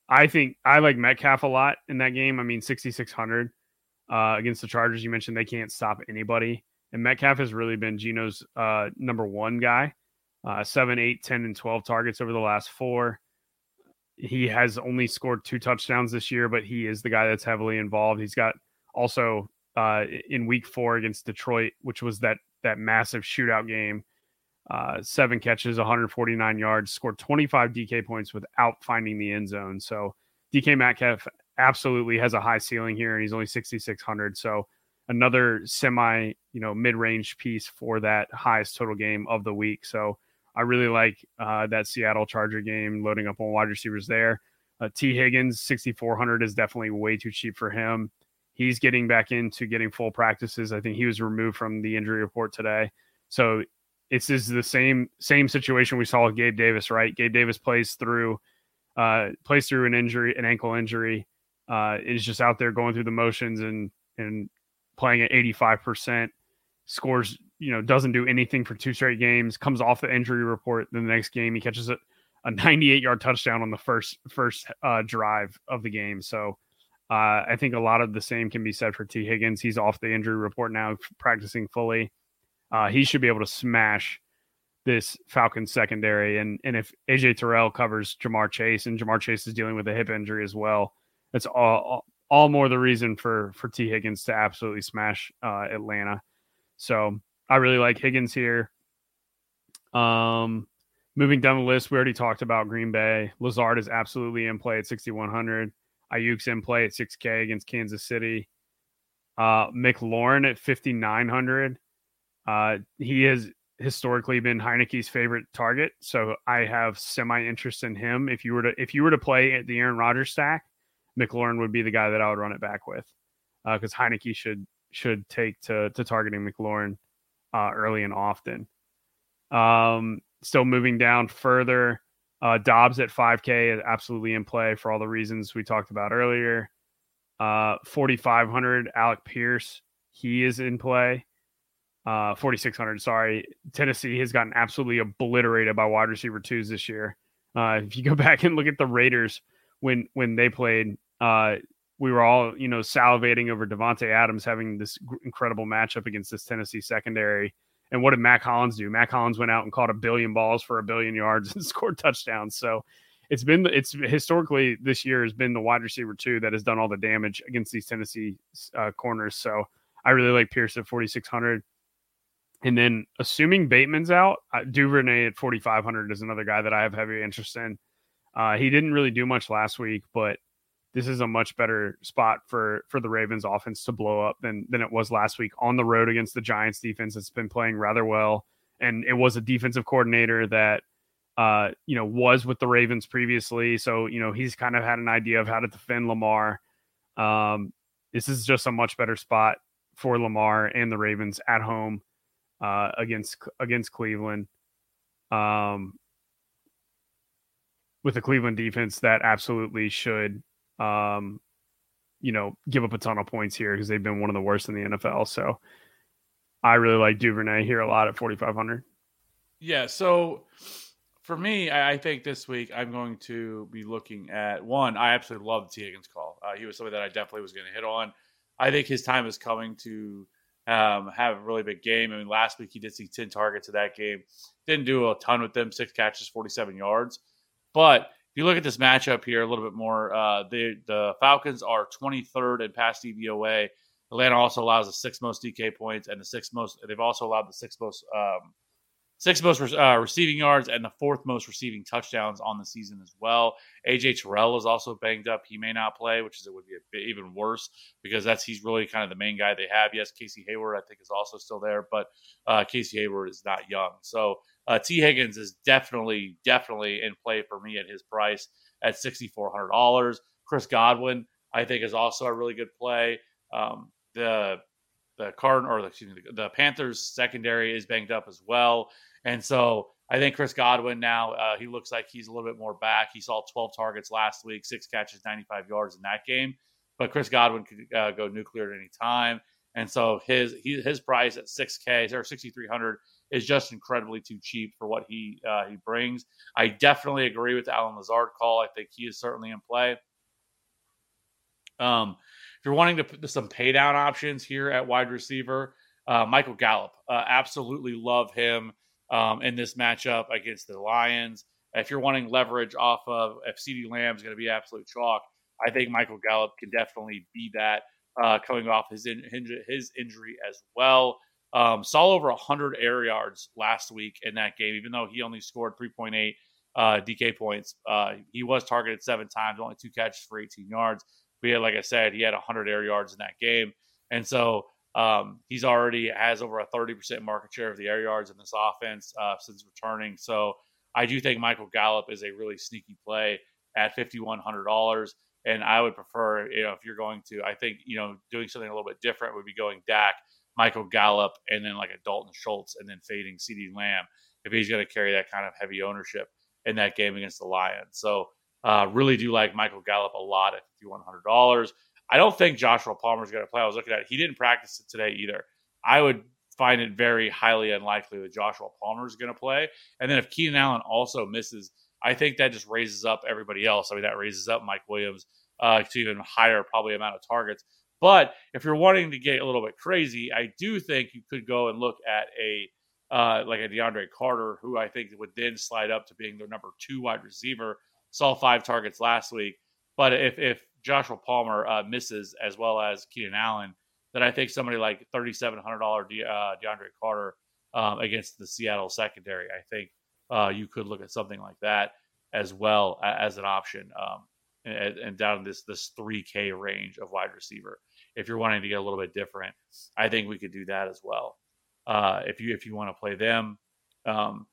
I think I like Metcalf a lot in that game. I mean, 6,600 uh, against the Chargers. You mentioned they can't stop anybody. And Metcalf has really been Geno's uh, number one guy. Uh, 7, 8, 10, and 12 targets over the last four. He has only scored two touchdowns this year, but he is the guy that's heavily involved. He's got also uh, in week four against Detroit, which was that that massive shootout game uh, seven catches, 149 yards, scored 25 DK points without finding the end zone. So DK Metcalf absolutely has a high ceiling here, and he's only 6,600. So another semi, you know, mid-range piece for that highest total game of the week. So I really like uh, that Seattle Charger game, loading up on wide receivers there. Uh, Tee Higgins, 6,400 is definitely way too cheap for him. He's getting back into getting full practices. I think he was removed from the injury report today. So it's is the same same situation we saw with Gabe Davis, right? Gabe Davis plays through uh, plays through an injury, an ankle injury, uh, is just out there going through the motions and and playing at 85%, scores, you know, doesn't do anything for two straight games, comes off the injury report. Then the next game he catches a, a 98 yard touchdown on the first first uh, drive of the game. So uh, I think a lot of the same can be said for T. Higgins. He's off the injury report now, practicing fully uh, he should be able to smash this Falcons secondary. And and if AJ Terrell covers Ja'Marr Chase and Ja'Marr Chase is dealing with a hip injury as well, that's all all more the reason for for Tee Higgins to absolutely smash uh, Atlanta. So I really like Higgins here. Um, moving down the list, we already talked about Green Bay. Lazard is absolutely in play at 6,100. Aiyuk's in play at 6K against Kansas City. Uh, McLaurin at 5,900. Uh, he has historically been Heinicke's favorite target, so I have semi interest in him. If you were to if you were to play at the Aaron Rodgers stack, McLaurin would be the guy that I would run it back with, because uh, Heinicke should should take to to targeting McLaurin uh, early and often. Um, still moving down further. Uh, Doubs at 5K is absolutely in play for all the reasons we talked about earlier. Uh, 4,500, Alec Pierce, he is in play. uh, 4,600. Sorry. Tennessee has gotten absolutely obliterated by wide receiver twos this year. Uh, if you go back and look at the Raiders when when they played, uh, we were all you know salivating over Davante Adams having this incredible matchup against this Tennessee secondary. And what did Mack Hollins do? Mack Hollins went out and caught a billion balls for a billion yards and scored touchdowns. So it's been it's historically this year has been the wide receiver two that has done all the damage against these Tennessee uh, corners. So I really like Pierce at 4600. And then assuming Bateman's out, uh, Duvernay at 4,500 is another guy that I have heavy interest in. Uh, he didn't really do much last week, but this is a much better spot for for the Ravens offense to blow up than than it was last week on the road against the Giants defense. It's been playing rather well, and it was a defensive coordinator that uh, you know was with the Ravens previously, so you know he's kind of had an idea of how to defend Lamar. Um, this is just a much better spot for Lamar and the Ravens at home uh, against against Cleveland. Um, with the Cleveland defense that absolutely should, um, you know, give up a ton of points here because they've been one of the worst in the NFL. So I really like Duvernay here a lot at 4,500. Yeah. So for me, I, I think this week I'm going to be looking at one. I absolutely love Tee Higgins call. Uh, he was somebody that I definitely was going to hit on. I think his time is coming to um, have a really big game. I mean, last week he did see 10 targets in that game. Didn't do a ton with them, six catches, 47 yards. But if you look at this matchup here a little bit more, uh, the, the Falcons are 23rd in pass DVOA. Atlanta also allows the sixth most DK points and the sixth most. They've also allowed the sixth most um, sixth most uh, receiving yards and the fourth most receiving touchdowns on the season as well. AJ Terrell is also banged up; he may not play, which is it would be bit even worse because that's he's really kind of the main guy they have. Yes, Casey Hayward I think is also still there, but uh, Casey Hayward is not young, so uh, Tee Higgins is definitely definitely in play for me at his price at sixty four hundred dollars. Chris Godwin I think is also a really good play. Um, the the Card or the, excuse me, the Panthers secondary is banged up as well, and so I think Chris Godwin now uh, he looks like he's a little bit more back. He saw 12 targets last week, six catches, 95 yards in that game, but Chris Godwin could uh, go nuclear at any time, and so his he, his price at 6K or 6,300 is just incredibly too cheap for what he uh, he brings. I definitely agree with the Allen Lazard call. I think he is certainly in play. Um, if you're wanting to put some pay down options here at wide receiver, uh, Michael Gallup, uh, absolutely love him um, in this matchup against the Lions. If you're wanting leverage off of if CeeDee Lamb is going to be absolute chalk, I think Michael Gallup can definitely be that uh, coming off his in, his injury as well. Um, saw over 100 air yards last week in that game, even though he only scored 3.8 uh, DK points. Uh, he was targeted seven times, only two catches for 18 yards. We had, like I said, he had 100 air yards in that game, and so um, he's already has over a 30% market share of the air yards in this offense uh, since returning. So I do think Michael Gallup is a really sneaky play at $5,100. And I would prefer, you know, if you're going to, I think, you know, doing something a little bit different would be going Dak, Michael Gallup, and then like a Dalton Schultz, and then fading CeeDee Lamb if he's going to carry that kind of heavy ownership in that game against the Lions. So uh, really do like Michael Gallup a lot at $5,100. I don't think Joshua Palmer is going to play. I was looking at it. He didn't practice it today either. I would find it very highly unlikely that Joshua Palmer is going to play. And then if Keenan Allen also misses, I think that just raises up everybody else. I mean, that raises up Mike Williams uh, to even higher probably amount of targets. But if you're wanting to get a little bit crazy, I do think you could go and look at a uh, like a DeAndre Carter, who I think would then slide up to being their number two wide receiver. Saw five targets last week, but if if Joshua Palmer uh, misses as well as Keenan Allen, then I think somebody like thirty seven hundred dollar De- uh, DeAndre Carter um, against the Seattle secondary, I think uh, you could look at something like that as well as an option, um, and, and down in this this three K range of wide receiver. If you're wanting to get a little bit different, I think we could do that as well. Uh, if you if you want to play them. Um,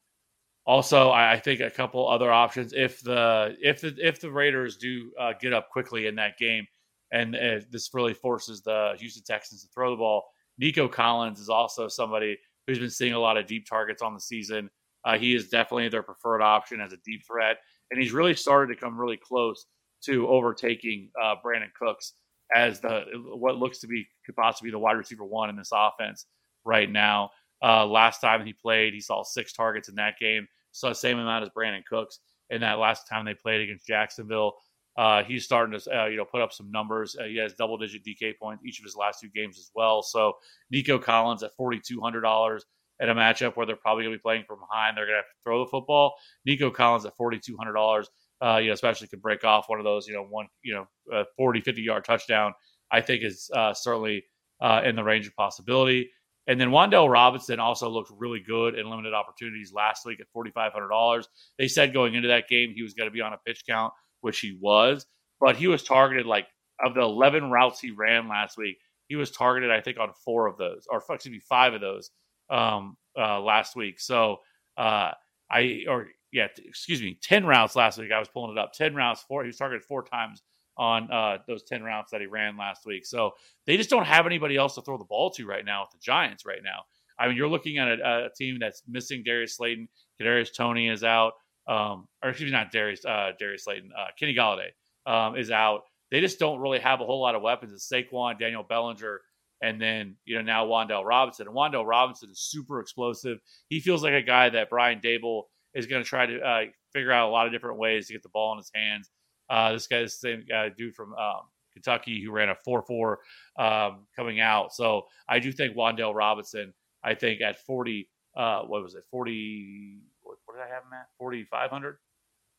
also, I, I, think a couple other options if the if the if the Raiders do uh, get up quickly in that game, and uh, this really forces the Houston Texans to throw the ball. Nico Collins is also somebody who's been seeing a lot of deep targets on the season. Uh, he is definitely their preferred option as a deep threat, and he's really started to come really close to overtaking uh, Brandin Cooks as the what looks to be could possibly be the wide receiver one in this offense right now. Uh, last time he played, he saw six targets in that game. Saw the same amount as Brandin Cooks in that last time they played against Jacksonville. Uh, he's starting to uh, you know put up some numbers. Uh, he has double digit DK points each of his last two games as well. So Nico Collins at forty two hundred dollars at a matchup where they're probably going to be playing from behind. They're going to have to throw the football. Nico Collins at forty two hundred dollars. Uh, you know, especially could break off one of those, you know, one, you know, uh, 40, 50 yard touchdown, I think is uh, certainly uh, in the range of possibility. And then Wan'Dale Robinson also looked really good in limited opportunities last week at $4,500. They said going into that game he was going to be on a pitch count, which he was, but he was targeted like of the 11 routes he ran last week, he was targeted, I think, on four of those, or excuse me, five of those um, uh, last week. So uh, I, or yeah, t- excuse me, 10 routes last week. I was pulling it up. 10 routes, four, he was targeted four times on uh, those 10 routes that he ran last week. So they just don't have anybody else to throw the ball to right now with the Giants right now. I mean, you're looking at a, a team that's missing Darius Slayton. Kadarius Toney is out. Um, or excuse me, not Darius, uh, Darius Slayton. Uh, Kenny Golladay um, is out. They just don't really have a whole lot of weapons. It's Saquon, Daniel Bellinger, and then you know now Wan'Dale Robinson. And Wan'Dale Robinson is super explosive. He feels like a guy that Brian Daboll is going to try to uh, figure out a lot of different ways to get the ball in his hands. Uh, this guy's the same uh, dude from um, Kentucky who ran a 4 4 um, coming out. So I do think Wan'Dale Robinson, I think at 40, uh, what was it, 40, what, what did I have him at? 4,500?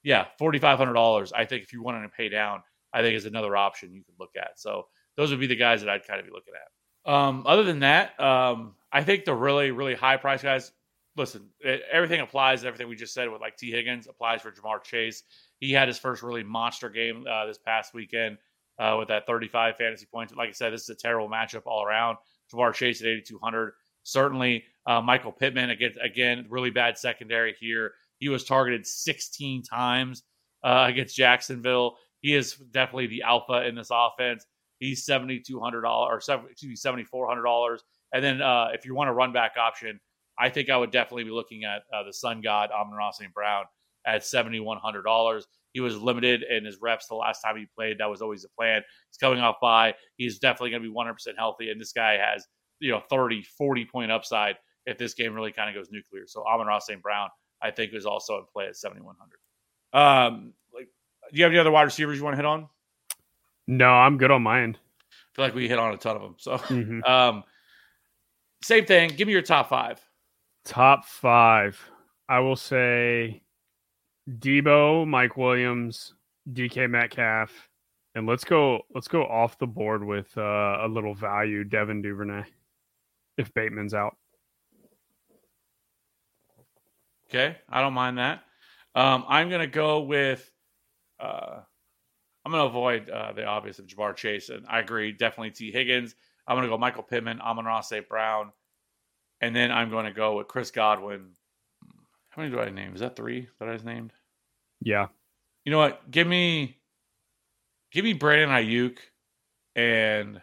Yeah, $4,500. I think if you wanted to pay down, I think is another option you could look at. So those would be the guys that I'd kind of be looking at. Um, other than that, um, I think the really, really high price guys, listen, it, everything applies. Everything we just said with like Tee Higgins applies for Ja'Marr Chase. He had his first really monster game uh, this past weekend uh, with that 35 fantasy points. Like I said, this is a terrible matchup all around. Ja'Marr Chase at 8,200. Certainly, uh, Michael Pittman again, again, really bad secondary here. He was targeted 16 times uh, against Jacksonville. He is definitely the alpha in this offense. He's seventy two hundred dollars, or excuse me, seventy four hundred dollars. And then uh, if you want a run back option, I think I would definitely be looking at uh, the Sun God Amon-Ra St. Brown at seventy one hundred dollars. He was limited in his reps the last time he played. That was always the plan. He's coming off by. He's definitely going to be one hundred percent healthy, and this guy has you know 30, 40 point upside if this game really kind of goes nuclear. So Amon-Ra St. Brown, I think, is also in play at seventy one hundred. Um, like, do you have any other wide receivers you want to hit on? No, I'm good on my end. I feel like we hit on a ton of them. So, Mhm. um, same thing. Give me your top five. Top five. I will say Debo, Mike Williams, DK Metcalf, and let's go. Let's go off the board with uh, a little value, Devin Duvernay, if Bateman's out. Okay, I don't mind that. Um, I'm gonna go with. Uh, I'm gonna avoid uh, the obvious of Ja'Marr Chase, and I agree. Definitely Tee Higgins. I'm gonna go Michael Pittman, Amon-Ra St. Brown, and then I'm gonna go with Chris Godwin. How many do I name? Is that three that I was named? Yeah, You know what? Give me, give me Brandon Aiyuk and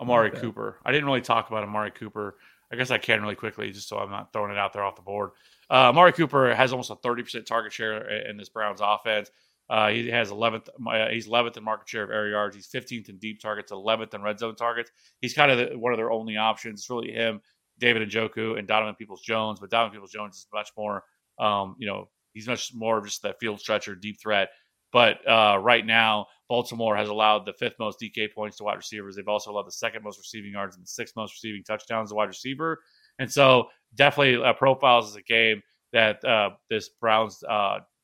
Amari Okay. Cooper. I didn't really talk about Amari Cooper. I guess I can really quickly, just so I'm not throwing it out there off the board. Uh, Amari Cooper has almost a 30% target share in this Browns offense. Uh, he has 11th. Uh, he's 11th in market share of air yards. He's 15th in deep targets, 11th in red zone targets. He's kind of the, one of their only options. It's really him, David Njoku, and Donovan Peoples Jones. But Donovan Peoples Jones is much more, um, you know, he's much more of just that field stretcher, deep threat. But uh, right now, Baltimore has allowed the fifth most DK points to wide receivers. They've also allowed the second most receiving yards and the sixth most receiving touchdowns to wide receiver. And so, definitely uh, profiles as a game that uh, this Browns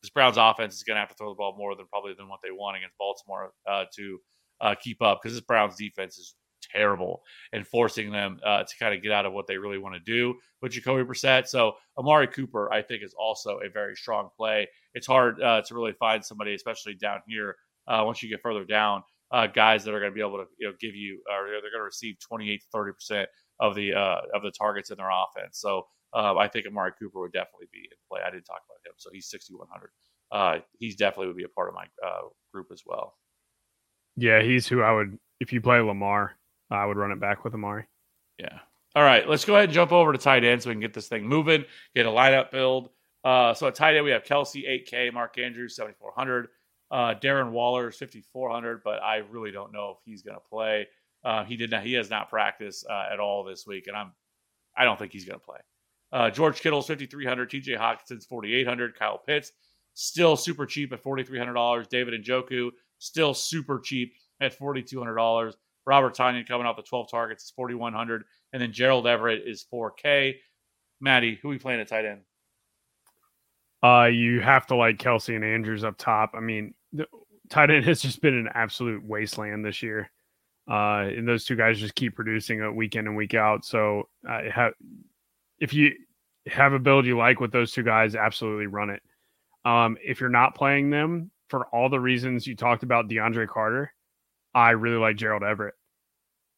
this Browns offense is going to have to throw the ball more than probably than what they want against Baltimore uh, to uh, keep up because this Browns defense is terrible and forcing them uh, to kind of get out of what they really want to do with Jacoby Brissett. So Amari Cooper, I think, is also a very strong play. It's hard uh, to really find somebody, especially down here. Uh, once you get further down, uh, guys that are going to be able to you know give you, or they're going to receive 28 to 30 percent of the of the targets in their offense. So uh, I think Amari Cooper would definitely be in play. I didn't talk about him, so he's 6100. Uh, he's definitely would be a part of my uh, group as well. yeah, he's who I would. If you play Lamar, I would run it back with Amari. Yeah. All right, let's go ahead and jump over to tight end so we can get this thing moving, get a lineup build. Uh, so at tight end, we have Kelce, 8K, Mark Andrews, 7,400. Uh, Darren Waller is 5,400, but I really don't know if he's going to play. Uh, he did not. He has not practiced uh, at all this week, and I'm. I don't think he's going to play. Uh, George Kittle's 5,300. T.J. Hockenson's 4,800. Kyle Pitts still super cheap at $4,300. David and Njoku still super cheap at $4,200. Robert Tonyan coming off the 12 targets is 4,100, and then Gerald Everett is 4K. Maddie, who we playing at tight end? Uh, you have to like Kelce and Andrews up top. I mean, the, tight end has just been an absolute wasteland this year. Uh, and those two guys just keep producing it week in and week out. So, uh, have, if you have a build you like with those two guys, absolutely run it. Um, if you're not playing them for all the reasons you talked about DeAndre Carter, I really like Gerald Everett.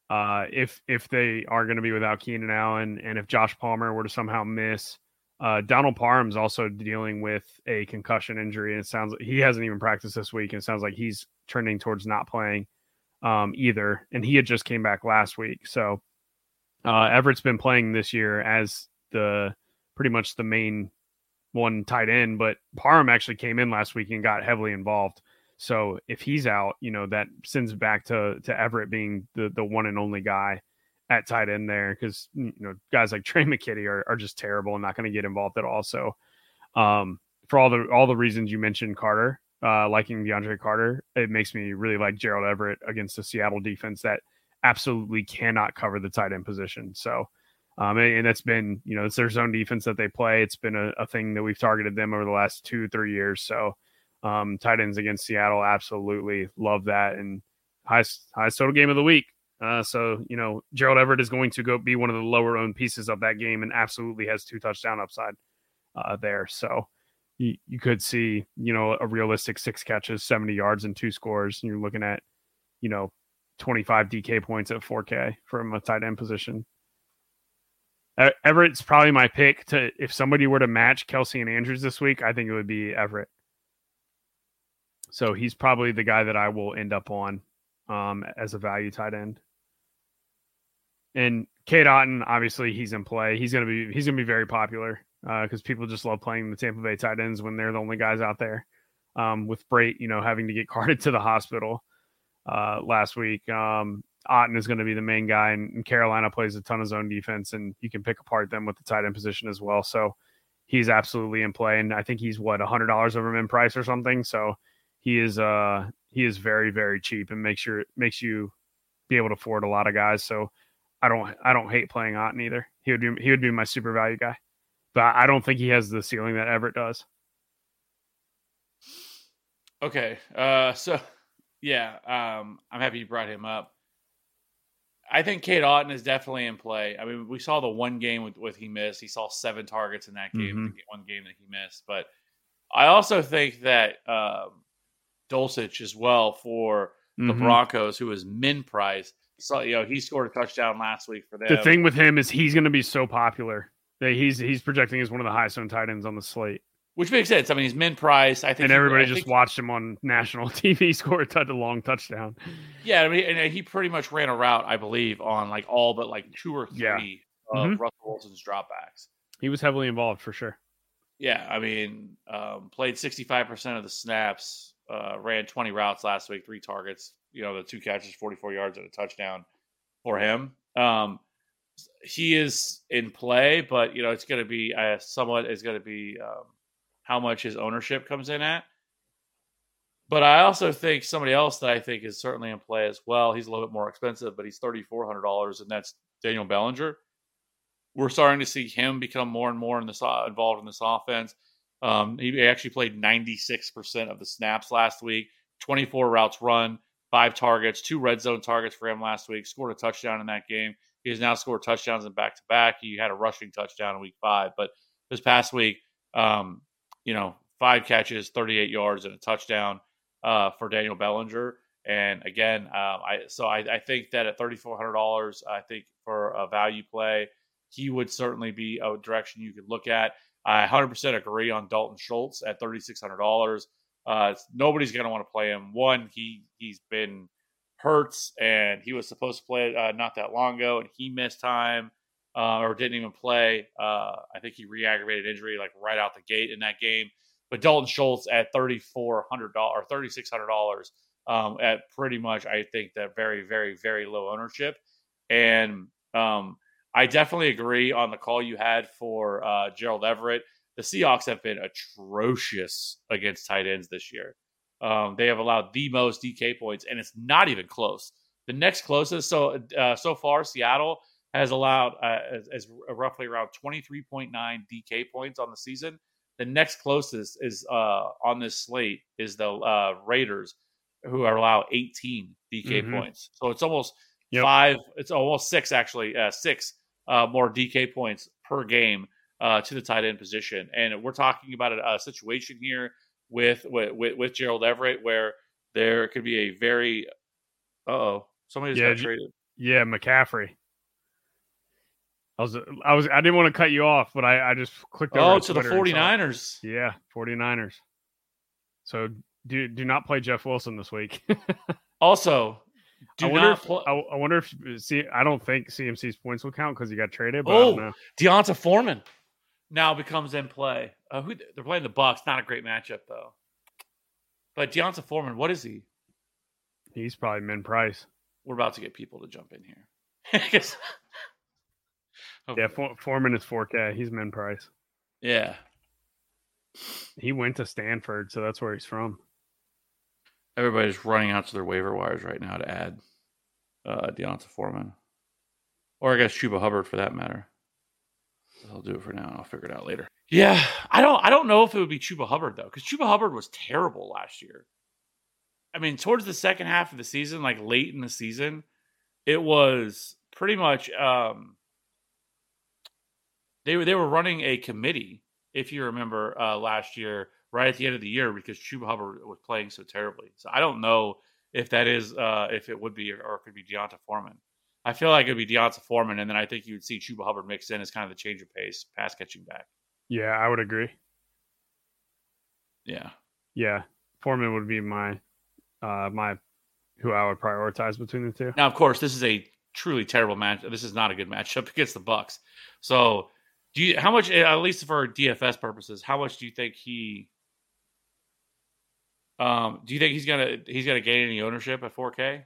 Uh, if if they are going to be without Keenan Allen, and if Josh Palmer were to somehow miss, uh, Donald Parham's also dealing with a concussion injury, and it sounds like he hasn't even practiced this week, and it sounds like he's trending towards not playing um, either. And he had just came back last week, so uh, Everett's been playing this year as the pretty much the main one tight end, but Parham actually came in last week and got heavily involved. So if he's out, you know that sends back to to Everett being the the one and only guy at tight end there because you know guys like Tre' McKitty are, are just terrible and not going to get involved at all. So um, for all the all the reasons you mentioned, Carter uh, liking DeAndre Carter, it makes me really like Gerald Everett against the Seattle defense that absolutely cannot cover the tight end position. So. Um, and, and that's been, you know, it's their zone defense that they play. It's been a, a thing that we've targeted them over the last two, three years. So, um, tight ends against Seattle, absolutely love that. And highest highest total game of the week. Uh, so you know Gerald Everett is going to go be one of the lower owned pieces of that game, and absolutely has two touchdown upside uh, there. So you, you could see you know a realistic six catches, seventy yards, and two scores. And you're looking at you know 25 DK points at 4K from a tight end position. Everett's probably my pick to if somebody were to match Kelce and Andrews this week, I think it would be Everett. So he's probably the guy that I will end up on um, as a value tight end. And Cade Otton, obviously, he's in play. He's gonna be he's gonna be very popular because uh, people just love playing the Tampa Bay tight ends when they're the only guys out there. Um, with Brate, you know, having to get carted to the hospital uh, last week, um, Otton is going to be the main guy, and, and, Carolina plays a ton of zone defense, and you can pick apart them with the tight end position as well. So he's absolutely in play, and I think he's what a hundred dollars over min price or something. So he is uh he is very very cheap and makes sure makes you be able to afford a lot of guys. So I don't I don't hate playing Otton either. He would be he would be my super value guy, but I don't think he has the ceiling that Everett does. Okay, uh, so yeah, um, I'm happy you brought him up. I think Cade Otton is definitely in play. I mean, we saw the one game with, with he missed. He saw seven targets in that game, Mhm. the one game that he missed. But I also think that um, Dulcich as well for the Mhm. Broncos, who is min price. So you know he scored a touchdown last week for them. The thing with him is he's going to be so popular that he's he's projecting as one of the highest owned tight ends on the slate, which makes sense. I mean, he's min price. I think and he- everybody I just think- watched him on national TV score a touch, a long touchdown. Yeah, I mean, and he pretty much ran a route, I believe, on like all but like two or three Yeah. of Mhm. Russell Wilson's dropbacks. He was heavily involved for sure. Yeah, I mean, um, played 65% of the snaps, uh, ran 20 routes last week, three targets, you know, the two catches, 44 yards, and a touchdown for him. Um, he is in play, but, you know, it's going to be uh, somewhat is going to be um, how much his ownership comes in at. But I also think somebody else that I think is certainly in play as well. He's a little bit more expensive, but he's thirty four hundred dollars, and that's Daniel Bellinger. We're starting to see him become more and more in this involved in this offense. Um, he actually played ninety six percent of the snaps last week. Twenty four routes run, five targets, two red zone targets for him last week. Scored a touchdown in that game. He has now scored touchdowns in back to back. He had a rushing touchdown in week five, but this past week, um, you know, five catches, thirty eight yards, and a touchdown uh, for Daniel Bellinger. And again, um, I so I, I think that at thirty four hundred dollars, I think for a value play, he would certainly be a direction you could look at. I 100% agree on Dalton Schultz at thirty six hundred dollars. Uh, nobody's going to want to play him. One, he he's been hurt, and he was supposed to play uh, not that long ago, and he missed time uh, or didn't even play. Uh, I think he re-aggravated injury like right out the gate in that game. But Dalton Schultz at thirty four hundred dollars or thirty six hundred dollars, um, at pretty much, I think that very, very, very low ownership. And um, I definitely agree on the call you had for uh, Gerald Everett. The Seahawks have been atrocious against tight ends this year. Um, they have allowed the most DK points, and it's not even close. The next closest, so uh, so far, Seattle has allowed uh, as, as roughly around 23.9 DK points on the season. The next closest is uh, on this slate is the uh, Raiders, who are allow 18 DK Mhm. points. So it's almost Yep. five. It's almost six actually. Uh, six uh, more DK points per game uh, to the tight end position, and we're talking about a, a situation here with, with with Gerald Everett where there could be a very. Uh oh, somebody just Yeah, got traded. Yeah, McCaffrey. I was I was I didn't want to cut you off, but I, I just clicked over Oh, to the Twitter and 49ers. Yeah, 49ers. So do do not play Jeff Wilson this week. Also, do I wonder not if, play. I, I wonder if see I don't think CMC's points will count because he got traded. But I don't Oh, know. D'Onta Foreman now becomes in play. Uh, who they're playing the Bucks? Not a great matchup though. But D'Onta Foreman, what is he? He's probably min price. We're about to get people to jump in here. 'Cause- Yeah, For, Foreman is 4K. He's min price. yeah. He went to Stanford, so that's where he's from. Everybody's running out to their waiver wires right now to add uh, D'Onta Foreman, or I guess Chuba Hubbard for that matter. I'll do it for now. and I'll figure it out later. Yeah, I don't. I don't know if it would be Chuba Hubbard though, because Chuba Hubbard was terrible last year. I mean, towards the second half of the season, like late in the season, it was pretty much. Um, they were they were running a committee, if you remember uh, last year, right at the end of the year, because Chuba Hubbard was playing so terribly. So I don't know if that is uh, if it would be or, or it could be D'Onta Foreman. I feel like it would be D'Onta Foreman, and then I think you would see Chuba Hubbard mixed in as kind of the change of pace, pass catching back. Yeah, I would agree. Yeah. Yeah, Foreman would be my uh my who I would prioritize between the two. Now, of course, this is a truly terrible match. This is not a good matchup against the Bucks. So, do you how much, at least for DFS purposes, how much do you think he? Um, do you think he's gonna he's gonna gain any ownership at 4K?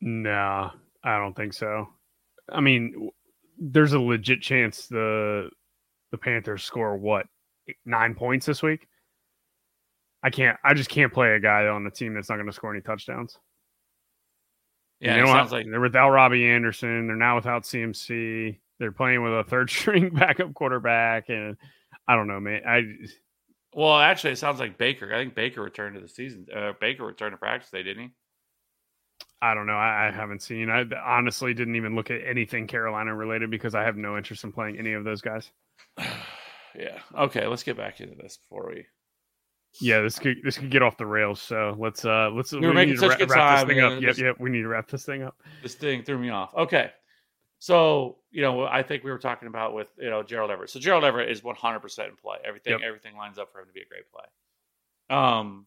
No, I don't think so. I mean, there's a legit chance the the Panthers score what nine points this week. I can't. I just can't play a guy on the team that's not going to score any touchdowns. Yeah, it sounds like they're without Robbie Anderson. They're now without CMC. They're playing with a third string backup quarterback, and I don't know, man. I well, actually, it sounds like Baker. I think Baker returned to the season. Uh, Baker returned to practice today, didn't he? I don't know. I, I haven't seen. I honestly didn't even look at anything Carolina related because I have no interest in playing any of those guys. yeah. Okay, let's get back into this before we. Yeah, this could this could get off the rails. So let's uh let's We making need to good wrap this thing up. Yep, yep. We need to wrap this thing up. this thing threw me off. Okay. So, you know, I think we were talking about with, you know, Gerald Everett. So Gerald Everett is 100% in play. Everything Yep. everything lines up for him to be a great play. Um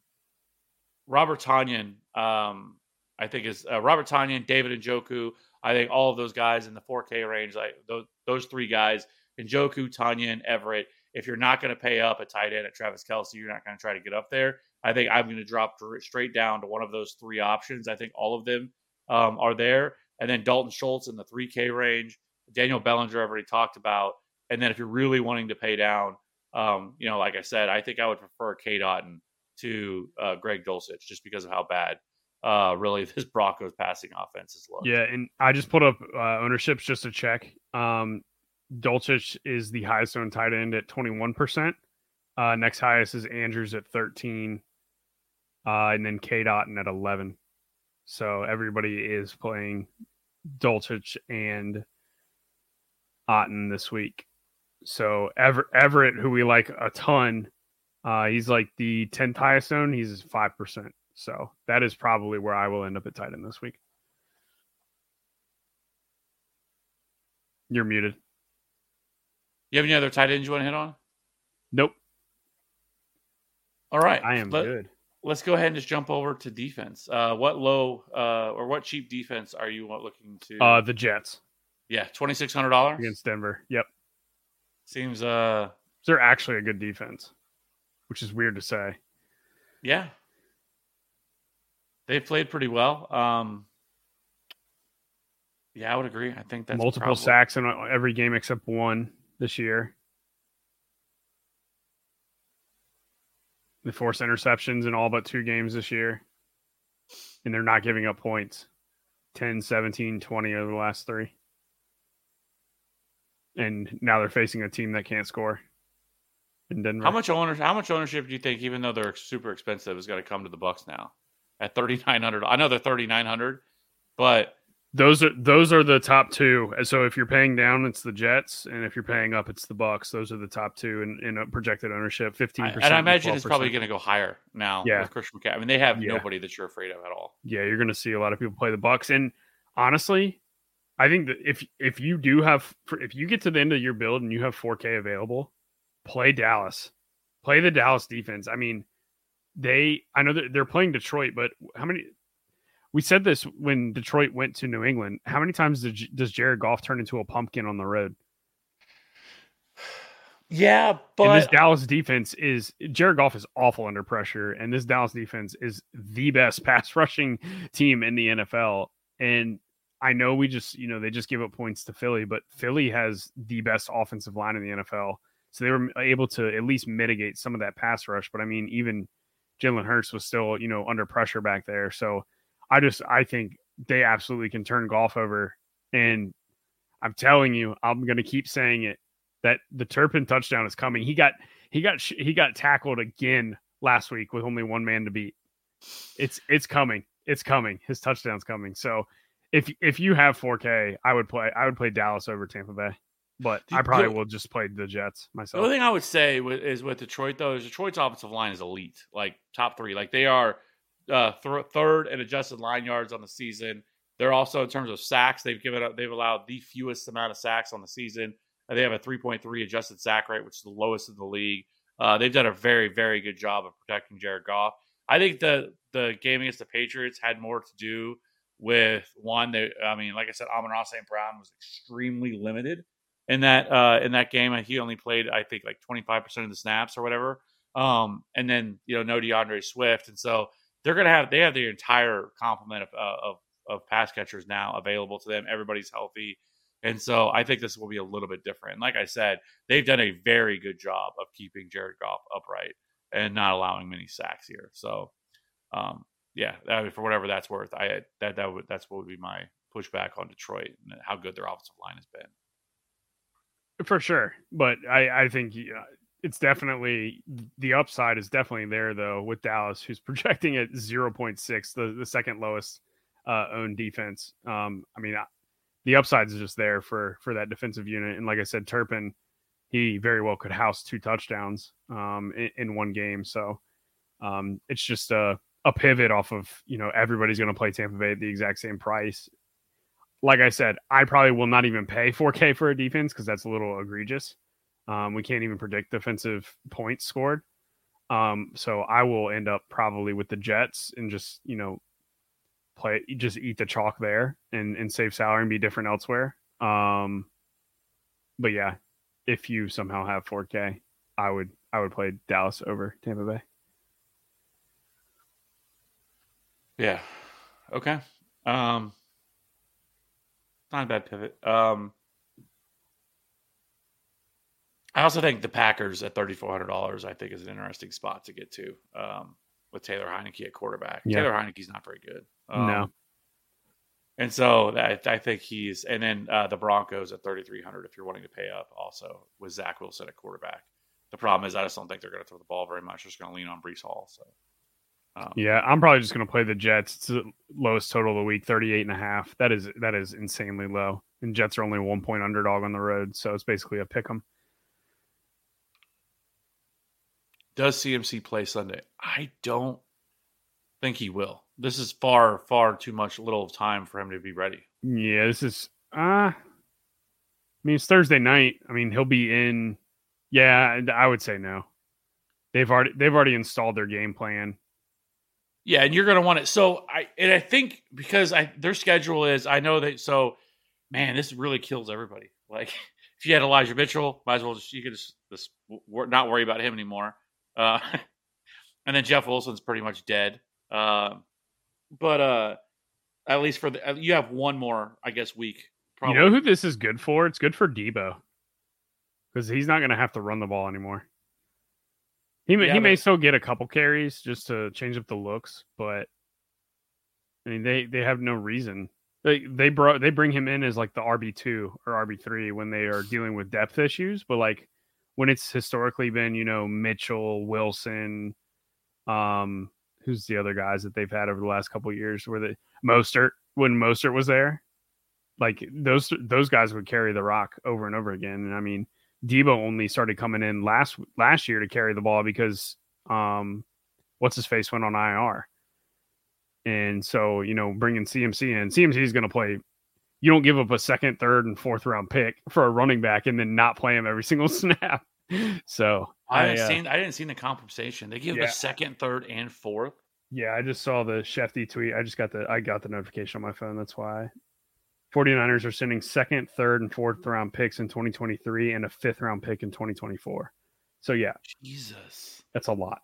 Robert Tonyan um I think is uh, Robert Tonyan, David Njoku. I think all of those guys in the 4K range, like those, those three guys, and Njoku, Tonyan, Everett. If you're not going to pay up a tight end at Travis Kelce, you're not going to try to get up there. I think I'm going to drop straight down to one of those three options. I think all of them um, are there. And then Dalton Schultz in the 3K range, Daniel Bellinger, I've already talked about. And then if you're really wanting to pay down, um, you know, like I said, I think I would prefer Cade Otton to uh, Greg Dulcich just because of how bad uh, really this Broncos passing offense is looked. Yeah, and I just put up uh, ownerships just to check. Um, Dulcich is the highest owned tight end at twenty one percent. Uh, next highest is Andrews at thirteen, uh, and then Cade Otton at eleven. So everybody is playing Dulcich and Otton this week. So Ever- Everett, who we like a ton, uh, he's like the tenth highest owned. He's five percent. So that is probably where I will end up at tight end this week. You're muted. You have any other tight ends you want to hit on? Nope. All right. I am Let- good. Let's go ahead and just jump over to defense. Uh, what low uh, or what cheap defense are you looking to? Uh, the Jets yeah, twenty six hundred dollars against Denver. Yep. seems. Uh, They're actually a good defense, which is weird to say. yeah. They played pretty well. Um, yeah, I would agree. I think that's multiple probably- sacks in every game except one this year. They forced interceptions in all but two games this year. And they're not giving up points. 10, 17, 20 over the last three. And now they're facing a team that can't score in Denver. How much owner? How much ownership do you think, even though they're super expensive, is going to come to the Bucks now at thirty nine hundred? I know they're thirty nine hundred, but Those are those are the top two. So if you're paying down, it's the Jets, and if you're paying up, it's the Bucks. Those are the top two in, in projected ownership. Fifteen percent, and I imagine it's probably going to go higher now. Yeah. with Christian McCaffrey. I mean, they have Yeah. nobody that you're afraid of at all. yeah, you're going to see a lot of people play the Bucks. And honestly, I think that if if you do have if you get to the end of your build and you have 4K available, play Dallas, play the Dallas defense. I mean, they I know that they're playing Detroit, but how many? We said this when Detroit went to New England. How many times did, does Jared Goff turn into a pumpkin on the road? Yeah, and this Dallas defense is Jared Goff is awful under pressure, and this Dallas defense is the best pass rushing team in the NFL. And I know we just, you know, they just give up points to Philly, but Philly has the best offensive line in the NFL. So they were able to at least mitigate some of that pass rush. But I mean, even Jalen Hurts was still, you know, under pressure back there. So I just, I think they absolutely can turn Goff over. And I'm telling you, I'm going to keep saying it that the Turpin touchdown is coming. He got, he got, he got tackled again last week with only one man to beat. It's, it's coming. It's coming. His touchdown's coming. So if, if you have 4K, I would play, I would play Dallas over Tampa Bay, but I probably will just play the Jets myself. The only thing I would say with, is with Detroit though is Detroit's offensive line is elite, like top three. Like they are uh, th- third in adjusted line yards on the season. They're also in terms of sacks, they've given up, they've allowed the fewest amount of sacks on the season. They have a 3.3 adjusted sack rate, which is the lowest in the league. Uh, they've done a very, very good job of protecting Jared Goff. I think the the game against the Patriots had more to do with one. They, I mean, like I said, Amon-Ra St. Brown was extremely limited in that uh, in that game. He only played, I think, like 25 percent of the snaps or whatever. Um, and then you know, no D'Andre Swift, and so they're gonna have they have the entire complement of uh, of of pass catchers now available to them. Everybody's healthy. And so I think this will be a little bit different. And like I said, they've done a very good job of keeping Jared Goff upright and not allowing many sacks here. So, um, yeah, I mean, for whatever that's worth, I that that would that's what would be my pushback on Detroit and how good their offensive line has been. for sure. But I, I think it's definitely the upside is definitely there though with Dallas, who's projecting at zero point six, the the second lowest uh, owned defense. Um, I mean, I- the upside is just there for for that defensive unit, and like I said, Turpin, he very well could house two touchdowns um, in, in one game. So um, it's just a a pivot off of you know everybody's going to play Tampa Bay at the exact same price. Like I said, I probably will not even pay 4K for a defense because that's a little egregious. Um, we can't even predict defensive points scored. Um, so I will end up probably with the Jets and just you know play just eat the chalk there and and save salary and be different elsewhere. Um, but yeah, if you somehow have 4K, I would I would play Dallas over Tampa Bay. Yeah. Okay. Um, not a bad pivot. Um, I also think the Packers at thirty four hundred dollars, I think, is an interesting spot to get to. Um, with Taylor Heinicke at quarterback. Yeah. Taylor Heinicke's not very good. Um, No. And so that, I think he's, and then uh, the Broncos at 3,300 if you're wanting to pay up also with Zach Wilson at quarterback. The problem is I just don't think they're going to throw the ball very much. They're just going to lean on Breece Hall. So, um, Yeah, I'm probably just going to play the Jets. It's the lowest total of the week, 38 and a half. That is that is insanely low. And Jets are only one point underdog on the road, so it's basically a pick 'em. Does CMC play Sunday? I don't think he will. This is far, far too much little time for him to be ready. Yeah, this is uh I mean it's Thursday night. I mean, he'll be in Yeah, I would say no. They've already they've already installed their game plan. Yeah, and you're going to want it. So I and I think because I their schedule is I know that so man, this really kills everybody. Like if you had Elijah Mitchell, might as well just you could just, just not worry about him anymore. Uh, and then Jeff Wilson's pretty much dead. Uh, but uh, at least for the uh, you have one more, I guess, week. You know who this is good for? It's good for Deebo because he's not going to have to run the ball anymore. He may, Yeah, he may still get a couple carries just to change up the looks, but I mean they they have no reason. They they brought they bring him in as like the RB two or RB three when they are dealing with depth issues, but like when it's historically been you know Mitchell Wilson, um, who's the other guys that they've had over the last couple years where the Mostert when Mostert was there, like those those guys would carry the rock over and over again. And I mean, Deebo only started coming in last last year to carry the ball because um, what's his face went on IR, and so you know bringing CMC in, CMC is going to play. You don't give up a second, third, and fourth round pick for a running back and then not play him every single snap. So I haven't uh, seen. I didn't see the compensation. They give Yeah. the second, third, and fourth. Yeah, I just saw the Shefty tweet. I just got the I got the notification on my phone. That's why. 49ers are sending second, third, and fourth round picks in 2023 and a fifth round pick in 2024. So yeah, Jesus. that's a lot.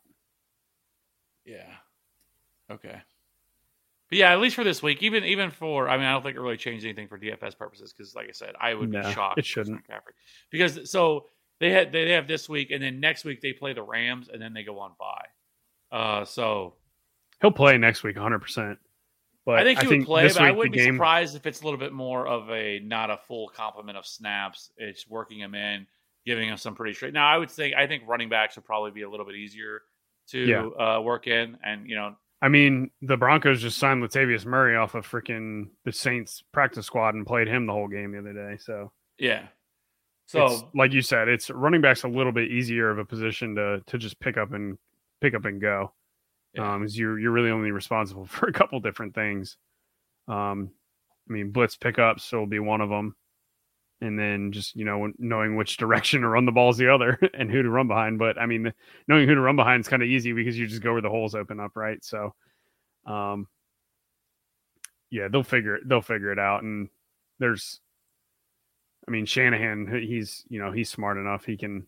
Yeah. Okay. But yeah, at least for this week, even even for I mean, I don't think it really changed anything for DFS purposes because, like I said, I would No, be shocked. it shouldn't. Because so they had they have this week, and then next week they play the Rams, and then they go on bye. Uh, so He'll play next week 100%. But I think he would play, but I wouldn't be game- surprised if it's a little bit more of a not a full complement of snaps. It's working him in, giving him some pretty straight. Now, I would think I think running backs would probably be a little bit easier to Yeah. uh, work in, and you know, I mean, the Broncos just signed Latavius Murray off of freaking the Saints practice squad and played him the whole game the other day. So, yeah. So it's, like you said, it's running back's a little bit easier of a position to to just pick up and pick up and go. Yeah. Um, is you're you're really only responsible for a couple different things. Um, I mean, blitz pickups will be one of them, and then just you know knowing which direction to run the ball is the other, and who to run behind. But I mean, knowing who to run behind is kind of easy because you just go where the holes open up, right? So, um, yeah, they'll figure it. They'll figure it out, and there's I mean, Shanahan, he's you know he's smart enough. He can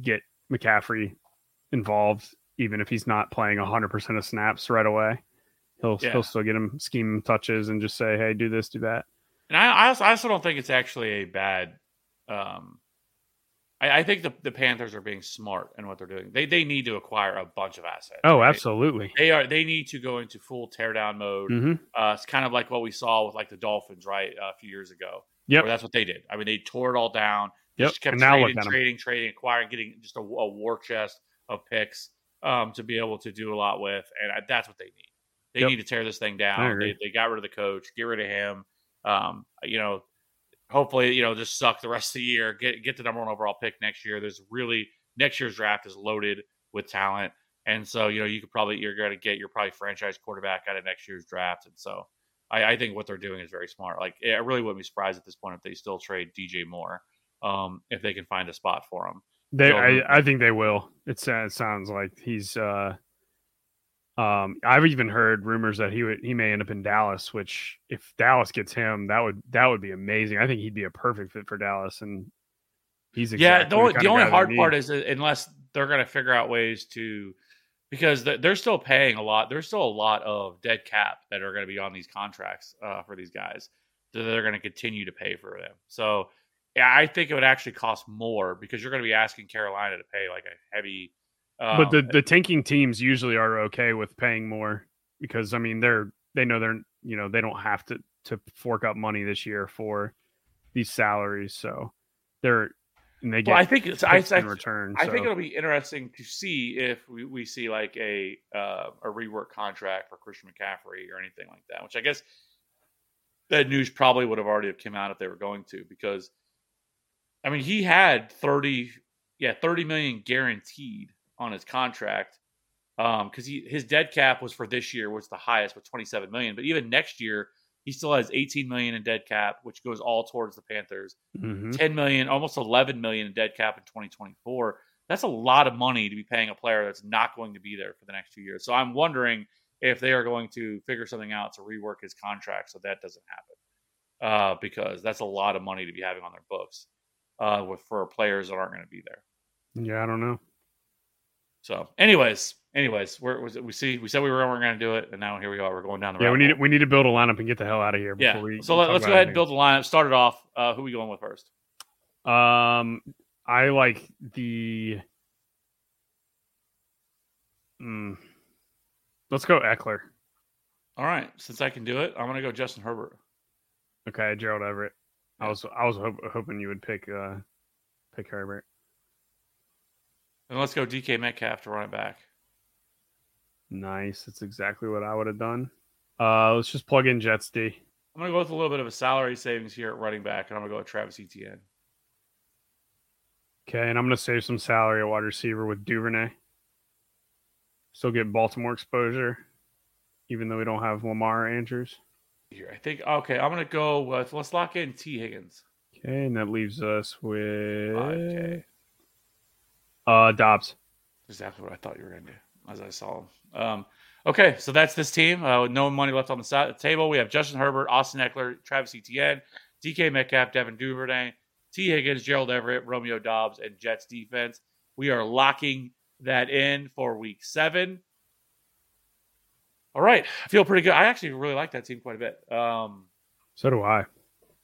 get McCaffrey involved, even if he's not playing hundred percent of snaps right away. He'll Yeah. he'll still get him scheme touches and just say, "Hey, do this, do that." And I, I, also, I also don't think it's actually a bad. Um, I, I think the, the Panthers are being smart in what they're doing. They they need to acquire a bunch of assets. Oh, right? absolutely. They are. They need to go into full teardown mode. hmm Uh, it's kind of like what we saw with like the Dolphins, right, uh, a few years ago. Where that's what they did. I mean, they tore it all down. Yep. Just kept And now look trading, trading, trading, acquiring, getting just a, a war chest of picks um, to be able to do a lot with, and I, that's what they need. They Yep. need to tear this thing down. They, they got rid of the coach, get rid of him. Um, you know, hopefully, you know, just suck the rest of the year. Get get the number one overall pick next year. There's really next year's draft is loaded with talent, and so you know you could probably you're going to get your probably franchise quarterback out of next year's draft, and so I, I think what they're doing is very smart. Like I really wouldn't be surprised at this point if they still trade DJ Moore, um, if they can find a spot for him. They, So- I, I think they will. It, it sounds like he's. uh um, I've even heard rumors that he would he may end up in Dallas. Which, if Dallas gets him, that would that would be amazing. I think he'd be a perfect fit for Dallas, and he's yeah, exactly the only, kind the only hard part is unless they're going to figure out ways to, because they're, they're still paying a lot. There's still a lot of dead cap that are going to be on these contracts uh, for these guys that they're going to continue to pay for them. So yeah, I think it would actually cost more because you're going to be asking Carolina to pay like a heavy. Um, but the the tanking teams usually are okay with paying more because I mean they're they know they're you know they don't have to to fork up money this year for these salaries, so they're and they get well, I think it's I, I, in return. I think it'll be interesting to see if we, we see like a uh, a rework contract for Christian McCaffrey or anything like that. Which I guess that news probably would have already have come out if they were going to, because I mean he had thirty yeah thirty million guaranteed on his contract um because he his dead cap was for this year was the highest with twenty seven million, but even next year he still has eighteen million in dead cap, which goes all towards the Panthers. Mhm. 10 million, almost 11 million in dead cap in 2024. That's a lot of money to be paying a player that's not going to be there for the next two years. So I'm wondering if they are going to figure something out to rework his contract so that doesn't happen. Uh, because that's a lot of money to be having on their books uh, with for players that aren't going to be there. Yeah, I don't know. So, anyways, anyways, we're, we see we said we were, weren't going to do it, and now here we are. We're going down the road. Yeah, we need hole. we need to build a lineup and get the hell out of here before yeah. we. So let, us go ahead and build the lineup. Start it off. Uh, who we going with first? Um, I like the. Mm, let's go Ekeler. All right, since I can do it, I'm going to go Justin Herbert. Okay, Gerald Everett. I was I was hop- hoping you would pick uh pick Herbert. And let's go DK Metcalf to run it back. Nice. That's exactly what I would have done. Uh, let's just plug in Jets D. I'm going to go with a little bit of a salary savings here at running back, and I'm going to go with Travis Etienne. Okay, and I'm gonna save some salary at wide receiver with Duvernay. Still get Baltimore exposure, even though we don't have Lamar Andrews. Here, I think okay. I'm going to go with let's lock in Tee Higgins. Okay, and that leaves us with 5K. Uh Doubs. Exactly what I thought you were going to do as I saw him. Um, okay, so that's this team. Uh, with no money left on the sa- table. We have Justin Herbert, Austin Ekeler, Travis Etienne, DK Metcalf, Devin Duvernay, Tee Higgins, Gerald Everett, Romeo Doubs, and Jets defense. We are locking that in for week seven. All right, I feel pretty good. I actually really like that team quite a bit. Um, So do I.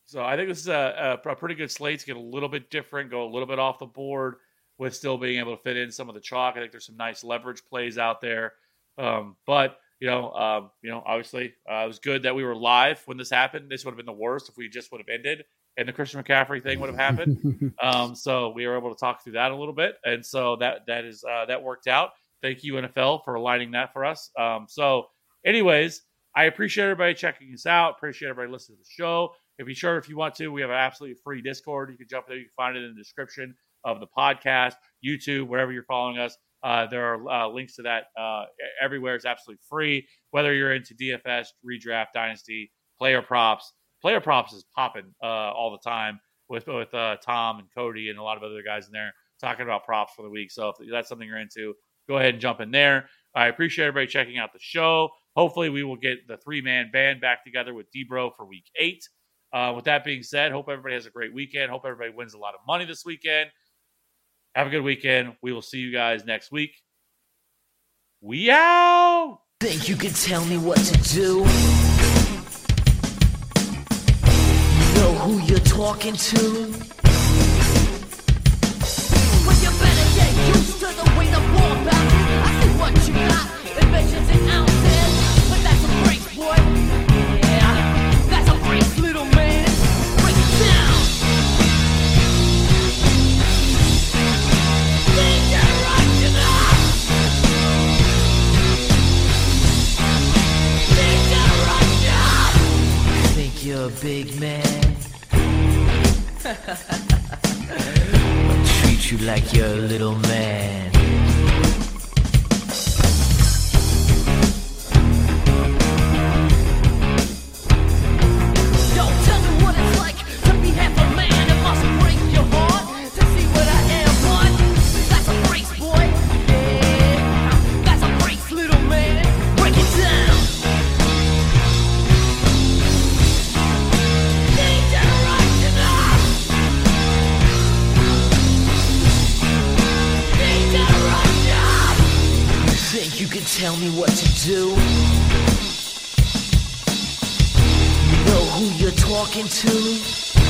so I think this is a, a, a pretty good slate to get a little bit different, go a little bit off the board with still being able to fit in some of the chalk. I think there's some nice leverage plays out there. Um, but you know, um, you know, obviously, uh, it was good that we were live when this happened. This would have been the worst if we just would have ended and the Christian McCaffrey thing would have happened. Um, so we were able to talk through that a little bit, and so that that is uh, that worked out. Thank you NFL for aligning that for us. Um, so, anyways, I appreciate everybody checking us out. Appreciate everybody listening to the show. If you sure if you want to, we have an absolutely free Discord. You can jump there. You can find it in the description of the podcast, YouTube, wherever you're following us. Uh, there are uh, links to that uh, everywhere. It's absolutely free. Whether you're into DFS, redraft, dynasty, player props, player props is popping uh, all the time with with uh, Tom and Cody and a lot of other guys in there talking about props for the week. So if that's something you're into, go ahead and jump in there. I appreciate everybody checking out the show. Hopefully, we will get the three man band back together with Debro for week eight. Uh, with that being said, hope everybody has a great weekend. Hope everybody wins a lot of money this weekend. Have a good weekend. We will see you guys next week. We out. Think you can tell me what to do? You Know who you're talking to? Big man? Treat you like you're a little man. Tell me what to do? You know who you're talking to?